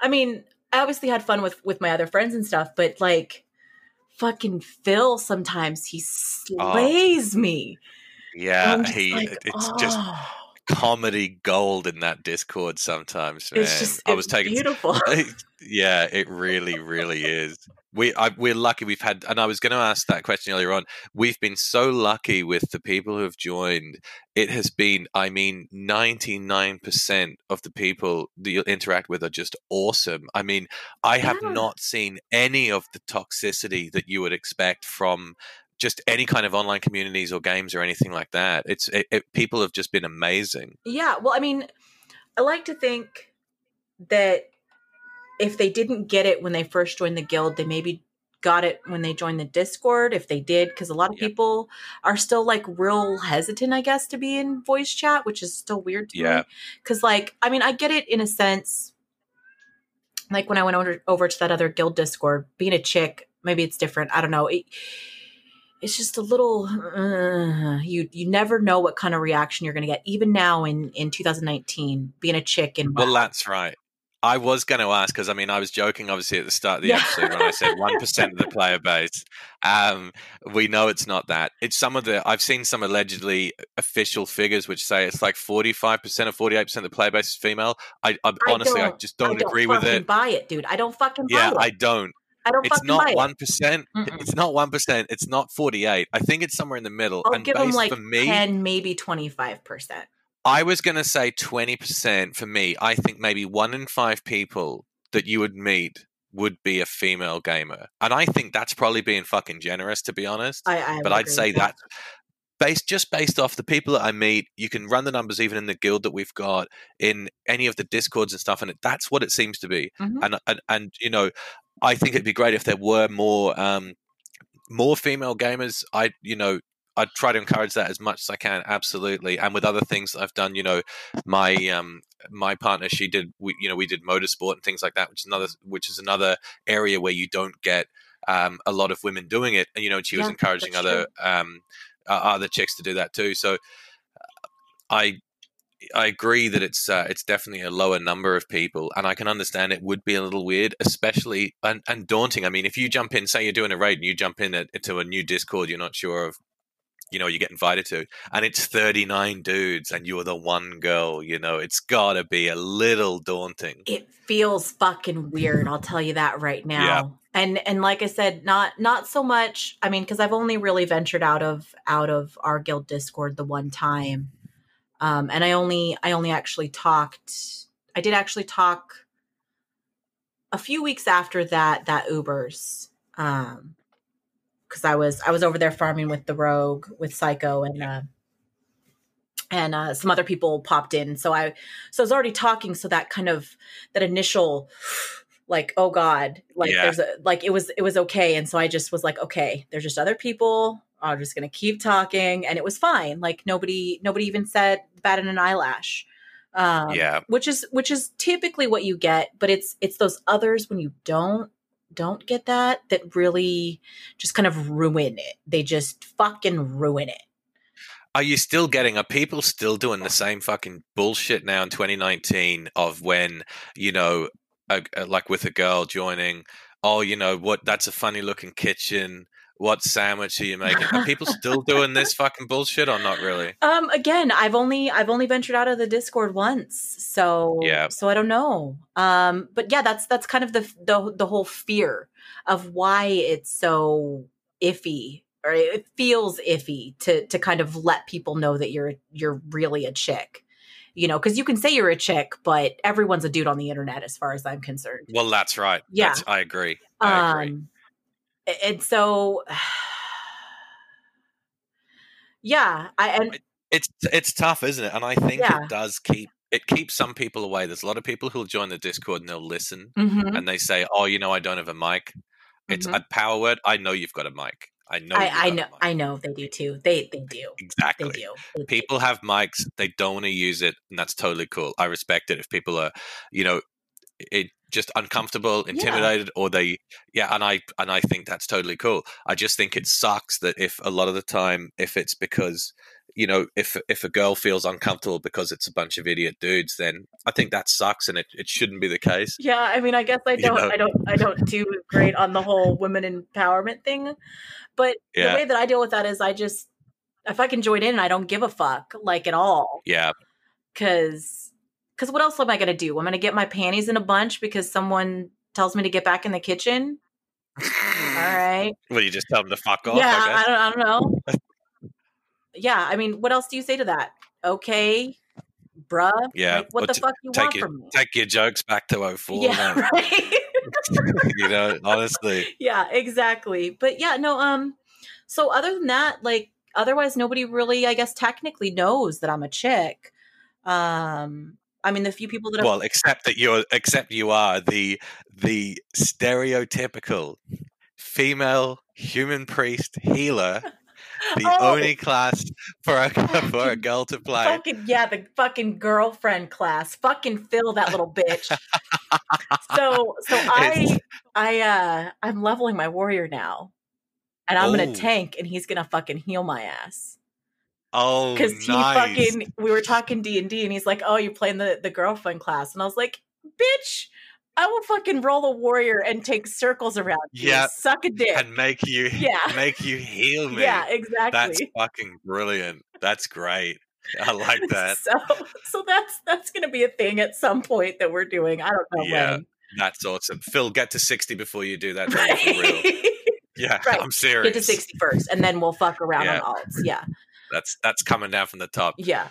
I mean, I obviously had fun with with my other friends and stuff, but like, fucking Phil, sometimes he oh. slays me. Yeah, he. like, it's just "Oh." Comedy gold in that Discord sometimes, man. It's just I was taking beautiful. yeah, it really, really is. We I, we're lucky we've had, and I was going to ask that question earlier on. We've been so lucky with the people who have joined. It has been, I mean, ninety nine percent of the people that you interact with are just awesome. I mean, I have Yeah. not seen any of the toxicity that you would expect from just any kind of online communities or games or anything like that. It's it, it, people have just been amazing. Yeah, well, I mean, I like to think that if they didn't get it when they first joined the guild, they maybe got it when they joined the Discord. If they did, because a lot of Yeah. people are still like real hesitant, I guess, to be in voice chat, which is still weird to Yeah. me. Because, like, I mean, I get it in a sense. Like when I went over over to that other guild Discord, being a chick, maybe it's different. I don't know. It, it's just a little uh, you you never know what kind of reaction you're going to get even now in in 2019 being a chick in Well, that's right. I was going to ask because I mean I was joking obviously at the start of the Yeah. episode when I said one percent of the player base. Um, we know it's not that. It's some of the I've seen some allegedly official figures which say it's like forty five percent or forty eight percent of the player base is female. I, I, honestly I don't- just don't, agree with it. buy it dude i don't fucking buy it. Yeah, I don't. I don't It's not it one percent. It's not one percent. It's not forty eight. I think it's somewhere in the middle. i'll and give them like me, 10 maybe 25 percent I was going to say 20% for me. I think maybe one in five people that you would meet would be a female gamer. And I think that's probably being fucking generous, to be honest. i, I but I'd say with that based just based off the people that I meet, you can run the numbers even in the guild that we've got in any of the discords and stuff, and it, that's what it seems to be. Mhm. And, and and you know, I think it'd be great if there were more um, more female gamers. I you know. I'd try to encourage that as much as I can, absolutely. And with other things I've done, you know, my um my partner, she did, we, you know, we did motorsport and things like that, which is another, which is another area where you don't get um, a lot of women doing it. And you know, she was encouraging other um, uh, other chicks to do that too. So I I agree that it's uh, it's definitely a lower number of people, and I can understand it would be a little weird, especially and, and daunting. I mean, if you jump in, say you're doing a raid and you jump in at, into a new Discord, you're not sure of. You know, you get invited to, and it's 39 dudes, and you're the one girl. You know, it's gotta be a little daunting. it feels fucking weird i'll tell you that right now Yeah. and and like i said not not so much i mean because i've only really ventured out of out of our guild discord the one time um and i only i only actually talked i did actually talk a few weeks after that that ubers um because i was i was over there farming with the rogue with psycho and uh and uh, some other people popped in. So i so i was already talking so that kind of that initial like oh god like Yeah. there's a like it was it was okay. And so i just was like okay there's just other people i'm just gonna keep talking and it was fine like nobody nobody even said bat in an eyelash um Yeah. which is which is typically what you get but it's it's those others when you don't don't get that that really just kind of ruin it they just fucking ruin it Are you still getting? Are people still doing the same fucking bullshit now in 2019 of when you know, a, a- like with a girl joining? Oh, you know what? That's a funny looking kitchen. What sandwich are you making? Are people still doing this fucking bullshit or not really? Um, again, I've only I've only ventured out of the Discord once, so Yeah. so I don't know. Um, but yeah, that's that's kind of the the the whole fear of why it's so iffy or it feels iffy to to kind of let people know that you're you're really a chick. You know, because you can say you're a chick, but everyone's a dude on the internet, as far as I'm concerned. Well, that's right. Yeah. That's, I agree. I agree. And so, yeah, I and it's it's tough, isn't it? And I think Yeah. it does keep it keeps some people away. There's a lot of people who'll join the Discord and they'll listen Mhm. and they say, "Oh, you know, I don't have a mic." It's Mhm. a power word. I know you've got a mic. I know. I, I know. I know they do too. They they do. exactly. They do. They do. people have mics they don't want to use it and that's totally cool i respect it if people are you know it just uncomfortable intimidated or they yeah and i and i think that's totally cool i just think it sucks that if a lot of the time if it's because you know if if a girl feels uncomfortable because it's a bunch of idiot dudes then i think that sucks and it, it shouldn't be the case Yeah, I mean, I guess I don't, know? I don't, I don't do great on the whole women empowerment thing, but Yeah. the way that I deal with that is I just, if I can join in, I don't give a fuck, like at all. yeah Cause because what else am I gonna do? I'm gonna get my panties in a bunch because someone tells me to get back in the kitchen. All right. Well, you just tell them to fuck off. yeah, I I, don't I don't know. yeah, I mean, what else do you say to that? Okay, bruh. Yeah, Like, what the t- fuck you want it- from me? Take your jokes back to 04. yeah, man. right. you know, honestly. yeah, exactly. But yeah, no, um so other than that, like otherwise nobody really I guess technically knows that I'm a chick. Um I mean the few people that have Well, except that you're, except you are the the stereotypical female human priest healer, the Oh. only class for a for a girl to play. fucking yeah, the fucking girlfriend class. Fucking fill that little bitch. so so I It's- I uh I'm leveling my warrior now. And I'm gonna tank and he's gonna fucking heal my ass. Oh, because he nice. fucking we were talking D and D, and he's like, "Oh, you're playing the the girlfriend class," and I was like, "Bitch, I will fucking roll a warrior and take circles around you, Yeah. suck a dick." and make you Yeah. make you heal me. yeah, exactly. That's fucking brilliant. That's great. I like that. So, so that's that's gonna be a thing at some point that we're doing. I don't know Yeah, when. That's awesome. Phil, get to 60 before you do that. man, For real. Right. Yeah, Right. I'm serious. Get to 60 first, and then we'll fuck around Yeah. on alts. Yeah, That's that's coming down from the top. yeah.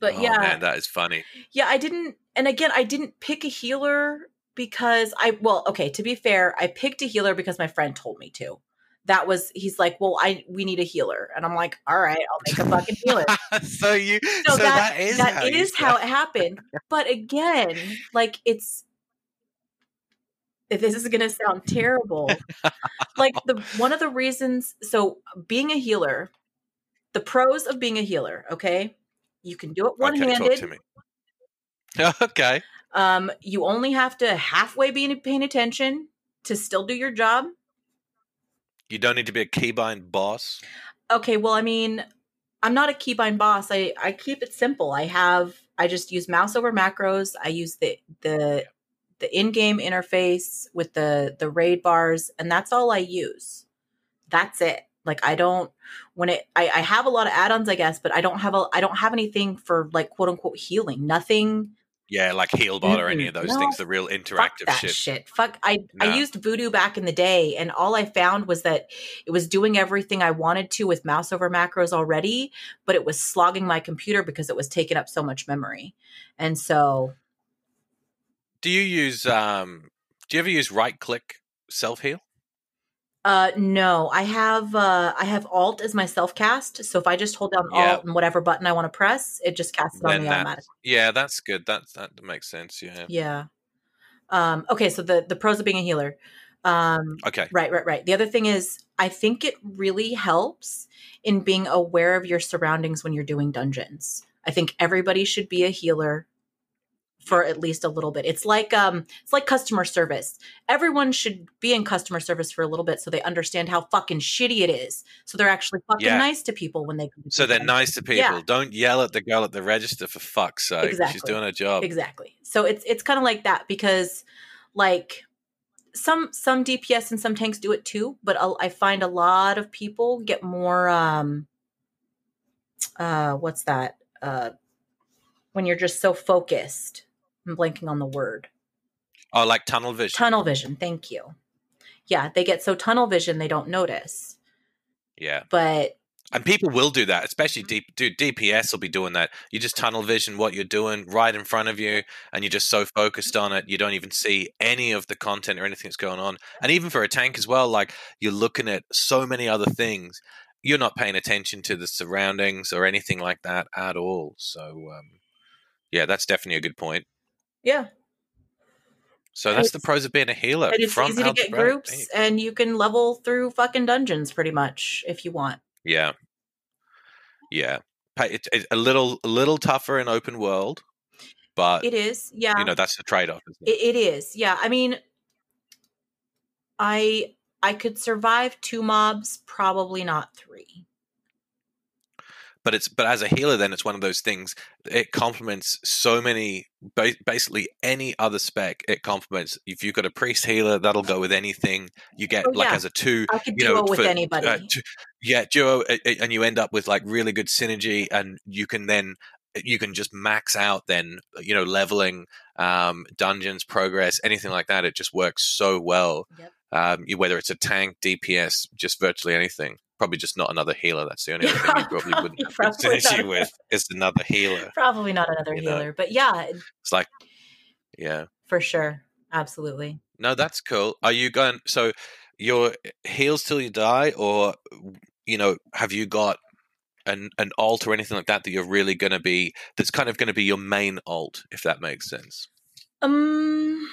But oh, yeah, man, that is funny. Yeah, I didn't and again, I didn't pick a healer because I well, okay, to be fair, I picked a healer because my friend told me to. That was he's like, "Well, I we need a healer." And I'm like, "All right, I'll make a fucking healer." so you, So, so, that that is that how how it happened. But again, like it's this is going to sound terrible. like the one of the reasons so being a healer, the pros of being a healer, okay? You can do it Okay, talk one-handed. to me. Okay. Um, you only have to halfway be paying attention to still do your job. You don't need to be a keybind boss. Okay, well, I mean, I'm not a keybind boss. I I keep it simple. I have I just use mouse over macros. I use the the the in-game interface with the the raid bars, and that's all I use. That's it. Like I don't when it I, I have a lot of add-ons, I guess, but I don't have a I don't have anything for like quote unquote healing. Nothing Yeah, like Healbot or any of those No, things, the real fuck interactive that shit. shit. Fuck. I I used VuhDo back in the day, and all I found was that it was doing everything I wanted to with mouse over macros already, but it was slogging my computer because it was taking up so much memory. And so, Do you use um do you ever use right click self heal? Uh, no, I have uh, I have Alt as my self cast. So if I just hold down Yeah. Alt and whatever button I want to press, it just casts it on me that- automatically. Yeah, that's good. That that makes sense. Yeah. Yeah. Um, okay, so the the pros of being a healer. Um, Okay. Right, right, right. The other thing is, I think it really helps in being aware of your surroundings when you're doing dungeons. I think everybody should be a healer for at least a little bit. It's like um it's like customer service. Everyone should be in customer service for a little bit so they understand how fucking shitty it is. So they're actually fucking Yeah. nice to people when they come to So they're dungeons. nice to people. Yeah. Don't yell at the girl at the register for fuck's sake. She's doing her job. Exactly. So it's it's kind of like that because like some some DPS and some tanks do it too, but I'll, I find a lot of people get more um uh what's that? Uh when you're just so focused. I'm blanking on the word. Oh, like tunnel vision. Tunnel vision, thank you. Yeah, they get so tunnel vision they don't notice. yeah. But And people will do that, especially Mm-hmm. D- dude, DPS will be doing that. You just tunnel vision what you're doing right in front of you, and you're just so focused on it, you don't even see any of the content or anything that's going on. And even for a tank as well, like you're looking at so many other things, you're not paying attention to the surroundings or anything like that at all. So, um, yeah, that's definitely a good point. Yeah, So that's the pros of being a healer. and it's from easy to get groups and you can level through fucking dungeons pretty much if you want. Yeah, yeah. It's it's a little a little tougher in open world, but It is. Yeah. you know that's the trade off. It, it is. Yeah. I mean, I I could survive two mobs, probably not three. But it's but as a healer then it's one of those things it complements so many ba- basically any other spec it complements if you've got a priest healer that'll go with anything you get Oh, like yeah. as a two I could you duo know with for, anybody. uh, two- yeah duo uh, uh, and you end up with like really good synergy and you can then you can just max out then you know leveling um, dungeons progress anything like that it just works so well Yep. um, whether it's a tank dps just virtually anything probably just not another healer that's the only other thing you probably wouldn't have Probably an issue with is another healer Probably not another You know. healer, but yeah, it's like yeah for sure. Absolutely. no that's cool are you going so your heals till you die or you know have you got an an alt or anything like that that you're really going to be that's kind of going to be your main alt if that makes sense Um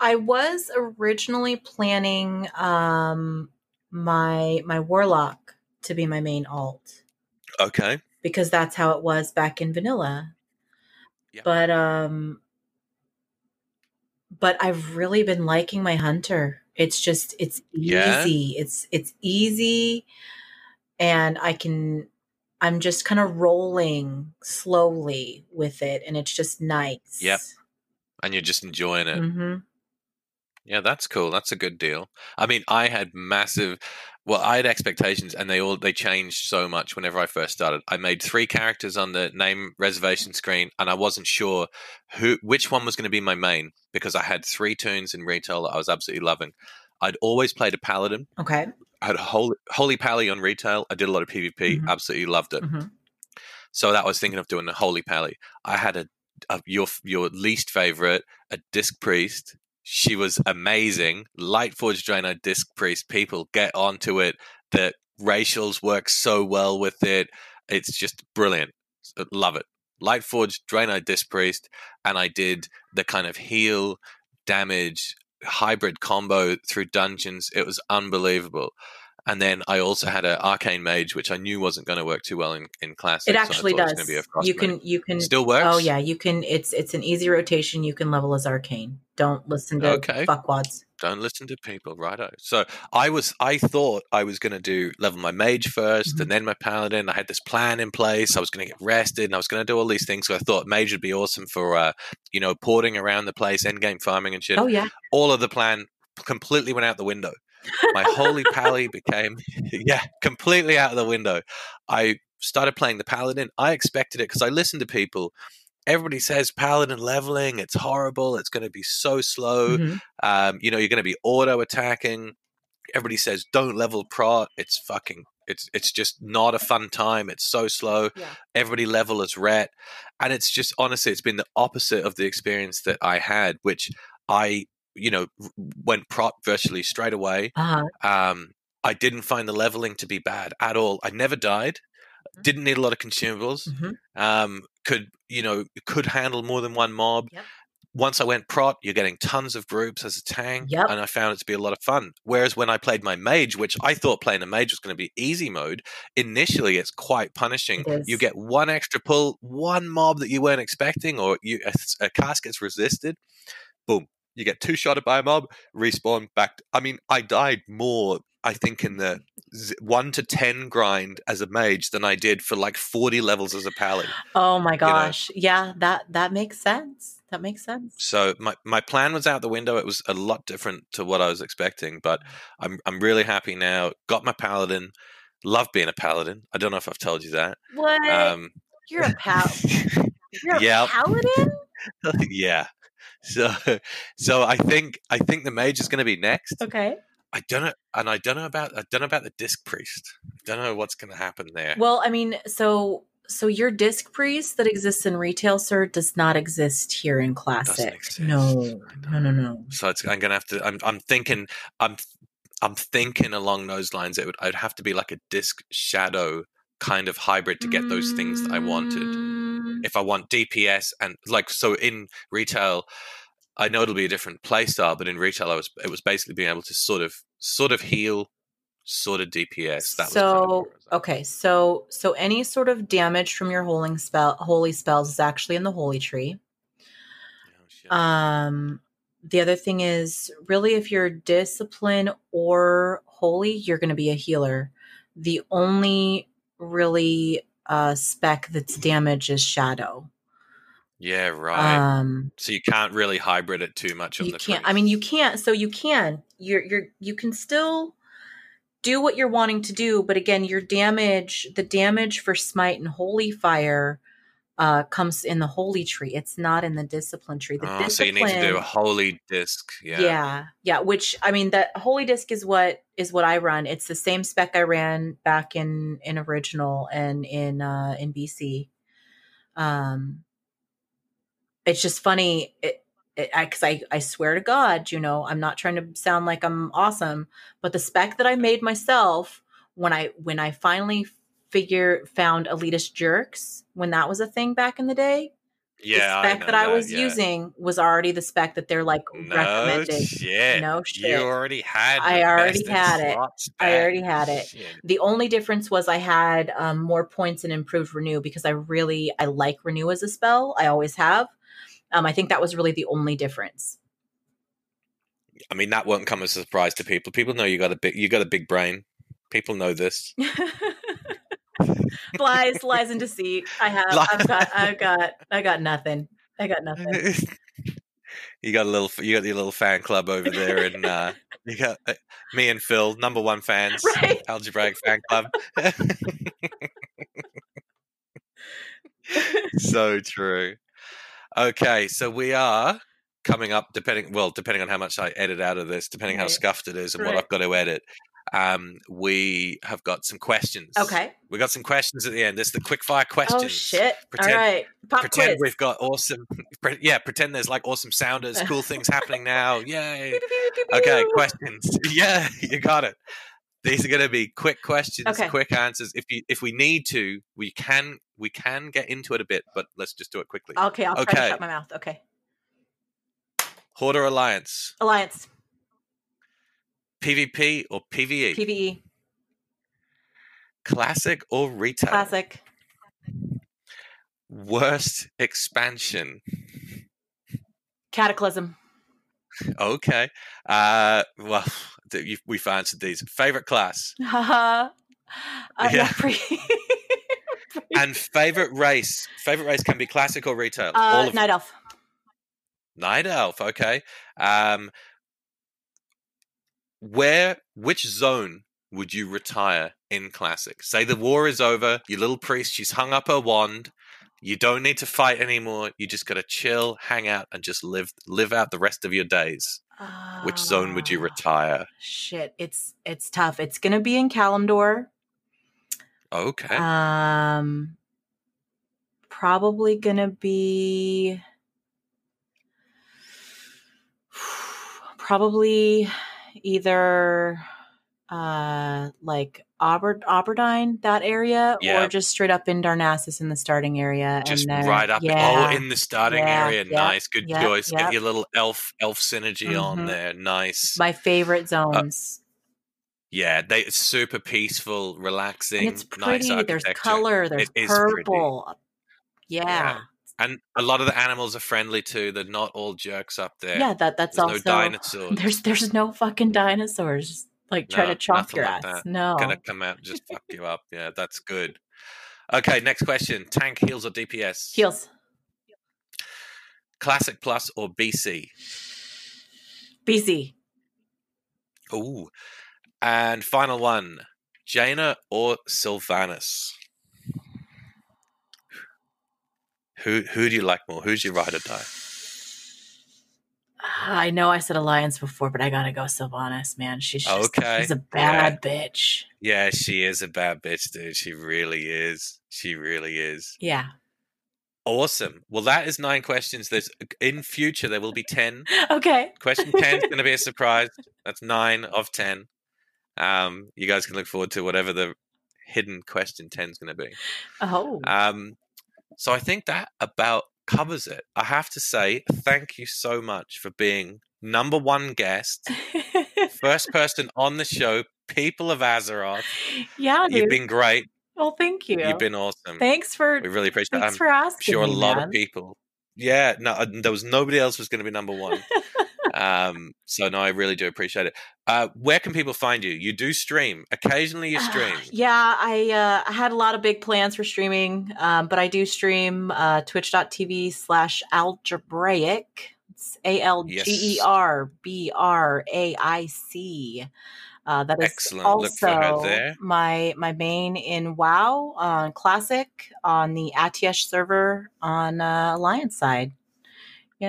I was originally planning um my my warlock to be my main alt okay because that's how it was back in vanilla. Yeah. But um but I've really been liking my hunter. It's just it's Yeah? easy. It's it's easy and I can I'm just kind of rolling slowly with it and it's just nice. Yep. and you're just enjoying it hmm Yeah, that's cool. That's a good deal. I mean, I had massive well, I had expectations and they all they changed so much whenever I first started. I made three characters on the name reservation screen and I wasn't sure who which one was going to be my main because I had three tunes in retail that I was absolutely loving. I'd always played a paladin. Okay. I had a holy, holy pally on retail. I did a lot of PvP. Mhm. Absolutely loved it. hmm So that was thinking of doing a holy pally. I had a, a your your least favorite, a disc priest. She was amazing. Lightforged Draenei disc priest. People get onto it. The racials work so well with it. It's just brilliant. Uh, love it. Lightforged Draenei disc priest, and I did the kind of heal damage hybrid combo through dungeons. It was unbelievable. And then I also had an arcane mage, which I knew wasn't going to work too well in, in classic. It so actually it was does. gonna be a frost you can you can still works. Oh yeah, you can it's it's an easy rotation. You can level as arcane. Don't listen to Okay. fuckwads. Don't listen to people, righto. So I was, I thought I was going to do level my mage 1st Mhm. and then my paladin. I had this plan in place. I was going to get rested, and I was going to do all these things. So I thought mage would be awesome for, uh, you know, porting around the place, end game farming and shit. Oh yeah. All of the plan completely went out the window. My holy pally became, yeah, completely out of the window. I started playing the paladin. I expected it because I listened to people. Everybody says paladin leveling, it's horrible. It's going to be so slow. Mhm. Um, you know, you're going to be auto attacking. Everybody says don't level prot. It's fucking. It's it's just not a fun time. It's so slow. Yeah. Everybody level as ret, and it's just honestly, it's been the opposite of the experience that I had, which I you know went prot virtually straight away. Uh-huh. Um, I didn't find the leveling to be bad at all. I never died. Mhm. Didn't need a lot of consumables. Mhm. Um, could you know could handle more than one mob. Yep. Once I went prot, you're getting tons of groups as a tank, Yep. and I found it to be a lot of fun. Whereas when I played my mage, which I thought playing a mage was going to be easy mode, initially it's quite punishing. It. You get one extra pull, one mob that you weren't expecting, or you a, a cast gets resisted. Boom, you get two shotted by a mob, respawn back. I mean, I died more. I think in the one to ten grind as a mage than I did for like forty levels as a paladin. Oh my gosh. Yeah, that that makes sense. That makes sense. So my, my plan was out the window. It was a lot different to what I was expecting, but I'm I'm really happy now. Got my paladin. Love being a paladin. I don't know if I've told you that. What? Um, You're a pal. You're a Yep. paladin? yeah. So so I think I think the mage is going to be next. Okay. I don't know, and I don't know about I don't know about the disc priest. I don't know what's going to happen there. Well, I mean, so so your disc priest that exists in retail, sir, does not exist here in classic. exist. No, no, no, no. So it's, I'm gonna have to. I'm, I'm thinking. I'm. I'm thinking along those lines. It would. I'd have to be like a disc shadow kind of hybrid to get those things that I wanted. Mm, If I want DPS and like so in retail, I know it'll be a different play style, but in retail, I was it was basically being able to sort of sort of heal, sort of DPS. That was kind of so okay, so so any sort of damage from your holy spell, holy spells is actually in the holy tree. Oh. Um, the other thing is really if you're discipline or holy, you're going to be a healer. The only really uh spec that's damage is shadow. yeah, right. Um, so you can't really hybrid it too much on you the. can't. I mean, you can't. So you can. You're you're you can still do what you're wanting to do, but again, your damage, the damage for smite and holy fire uh, comes in the holy tree. It's not in the discipline tree. The Oh, so you need to do a holy disc. Yeah. yeah. yeah, Which I mean, that holy disc is what is what I run. It's the same spec I ran back in in original and in uh, in BC. Um, it's just funny. It, it, I, cause I, I swear to God, you know, I'm not trying to sound like I'm awesome, but the spec that I made myself when I, when I finally figure found elitist jerks, when that was a thing back in the day, Yeah. the spec know that I was yeah. using was already the spec that they're like No recommended. shit. No You already had. I already had it. I already had it. Shit. The only difference was I had um, more points and improved renew because I really I like renew as a spell. I always have. Um, I think that was really the only difference. I mean, that won't come as a surprise to people. People know you got a big, you got a big brain. People know this. lies, lies, and deceit. I have. Li- I've got. I've got. I got nothing. I got nothing. you got a little, you got your little fan club over there, and uh, you got uh, me and Phil, number one fans, Right. algebraic fan club. so true. Okay, so we are coming up, depending, well, depending on how much I edit out of this, depending how scuffed it is, and what I've got to edit. Um, we have got some questions. Okay. we got some questions at the end. This is the quick fire questions. Oh shit! Pretend- All right. Pop pretend quiz. we've got awesome yeah pretend there's like awesome sounders cool things happening now yay okay questions yeah you got it these are going to be quick questions Okay. quick answers if you if we need to we can we can get into it a bit but let's just do it quickly Okay, I'll try Okay. to shut my mouth. Okay. horde or alliance Alliance. Pvp or pve PVE. classic or retail Classic. worst expansion Cataclysm. okay uh well we've answered these favorite class Haha. uh, yeah. Yeah. Pre- and favorite race favorite race can be classic or retail uh, all of Night Elf. night elf okay um where which zone would you retire in classic say the war is over your little priest she's hung up her wand you don't need to fight anymore you just gotta chill hang out and just live live out the rest of your days which zone would you Ah, retire Shit, it's it's tough. It's gonna be in Kalimdor. okay Um, probably gonna be probably either uh like Aber Auberdine that area Yeah. or just straight up in Darnassus in the starting area just and right up yeah, oh in the starting Yeah, area nice good choice get your little elf elf synergy on Mhm. there nice my favorite Uh, zones Yeah, they it's super peaceful, relaxing, and it's nice pretty there's color there's It purple yeah. And a lot of the animals are friendly too. They're not all jerks up there. Yeah, that that's There's also no dinosaurs there's there's no fucking dinosaurs like try No, to chomp nothing your like ass. that. No. gonna come out and just fuck you up. Yeah, that's good. Okay, next question: tank heals or DPS? Heals. Classic plus or BC? BC. Ooh, and final one: Jaina or Sylvanas? Who who do you like more? Who's your ride or die? I know I said Alliance before, but I gotta go Sylvanas, man. She's just, Okay, she's a bad bitch. Yeah, she is a bad bitch, dude. She really is. She really is. Yeah. Awesome. Well, that is nine questions. There's in future there will be ten. Okay. Question ten is going to be a surprise. That's nine of ten. Um, you guys can look forward to whatever the hidden question ten is going to be. Oh. Um, so I think that about covers it. I have to say thank you so much for being number one guest, first person on the show. People of Azeroth, yeah, dude. you've been great. well, thank you. You've been awesome. Thanks for We really appreciate it. thanks I'm for asking. sure a lot man. of people. Yeah, no, there was nobody else was going to be number one. Um, so no, I really do appreciate it. Uh, where can people find you? You do stream. Occasionally, you stream. yeah, I uh, I had a lot of big plans for streaming, um, but I do stream uh, twitch.tv slash algebraic. It's A L G E R B R A I C. Uh, that is Excellent. Look for her also there. my my main in WoW on Classic on the Atiesh server on uh, Alliance side.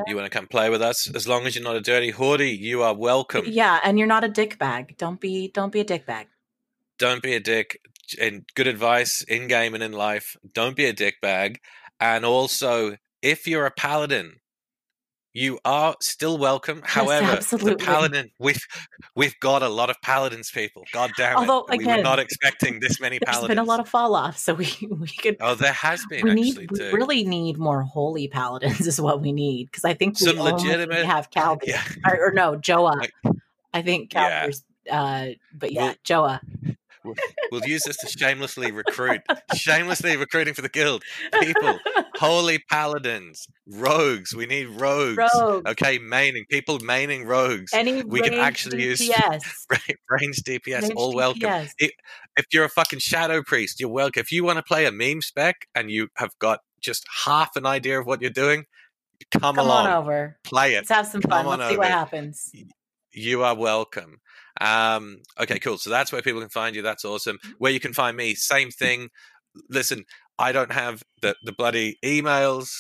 You want to come play with us? As long as you're not a dirty hoardy, you are welcome. Yeah, and you're not a dick bag. Don't be don't be a dick bag. Don't be a dick. And good advice in game and in life. Don't be a dick bag. And also, if you're a paladin, you are still welcome. However, the absolutely. paladin we've we've got a lot of paladins, people. God damn it! Although, we were not expecting this many There's paladins. There's been a lot of fall off, so we we could oh, there has been we actually need we really need more holy paladins is what we need because I think we Some only legitimate- have Calvin yeah, or, or no Joa. Like- I think Yeah. Uh but yeah Well- Joa. We'll use this to shamelessly recruit, shamelessly recruiting for the guild. People, holy paladins, rogues. We need rogues. Rogues. Okay, maining people, maining rogues. Any we can actually use- DPS. Range DPS, Ranged all welcome. DPS. if you're a fucking shadow priest, you're welcome. If you want to play a meme spec and you have got just half an idea of what you're doing, come, Come along, on over. play it. Let's have some Come fun. on Let's see what happens. You are welcome. Um, okay, cool. So that's where people can find you. That's awesome. Where you can find me, same thing. Listen, I don't have the the bloody emails.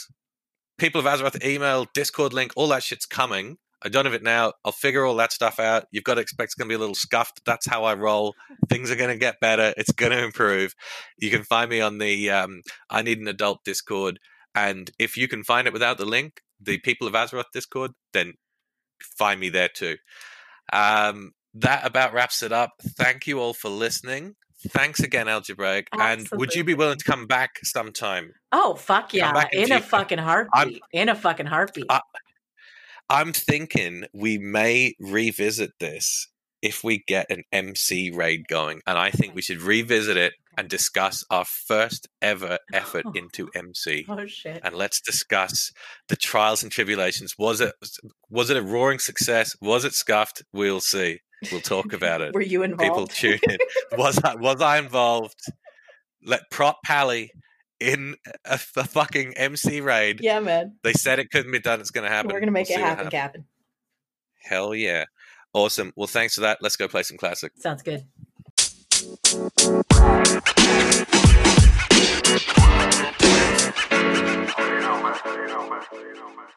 People of Azeroth email, Discord link, all that shit's coming. I don't have it now. I'll figure all that stuff out. You've got to expect it's going to be a little scuffed. That's how I roll. Things are going to get better. It's going to improve. You can find me on the um, I Need an Adult Discord. And if you can find it without the link, the People of Azeroth Discord, then find me there too. Um, that about wraps it up. Thank you all for listening. Thanks again, Algebraic. And would you be willing to come back sometime? Oh fuck yeah! In a fucking heartbeat. In a fucking heartbeat. I- I'm thinking we may revisit this if we get an MC raid going. And I think we should revisit it and discuss our first ever effort into MC. oh shit. and let's discuss the trials and tribulations. Was it was it a roaring success? Was it scuffed? We'll see. We'll talk about it. Were you involved? People tune in. Was I was I involved? Let prot Pally in a fucking MC raid. yeah, man. They said it couldn't be done. It's going to happen. We're gonna make We'll it happen, happens. Captain. Hell yeah! Awesome. Well, thanks for that. Let's go play some classic. Sounds good. You know, man. You know, man. You know, man.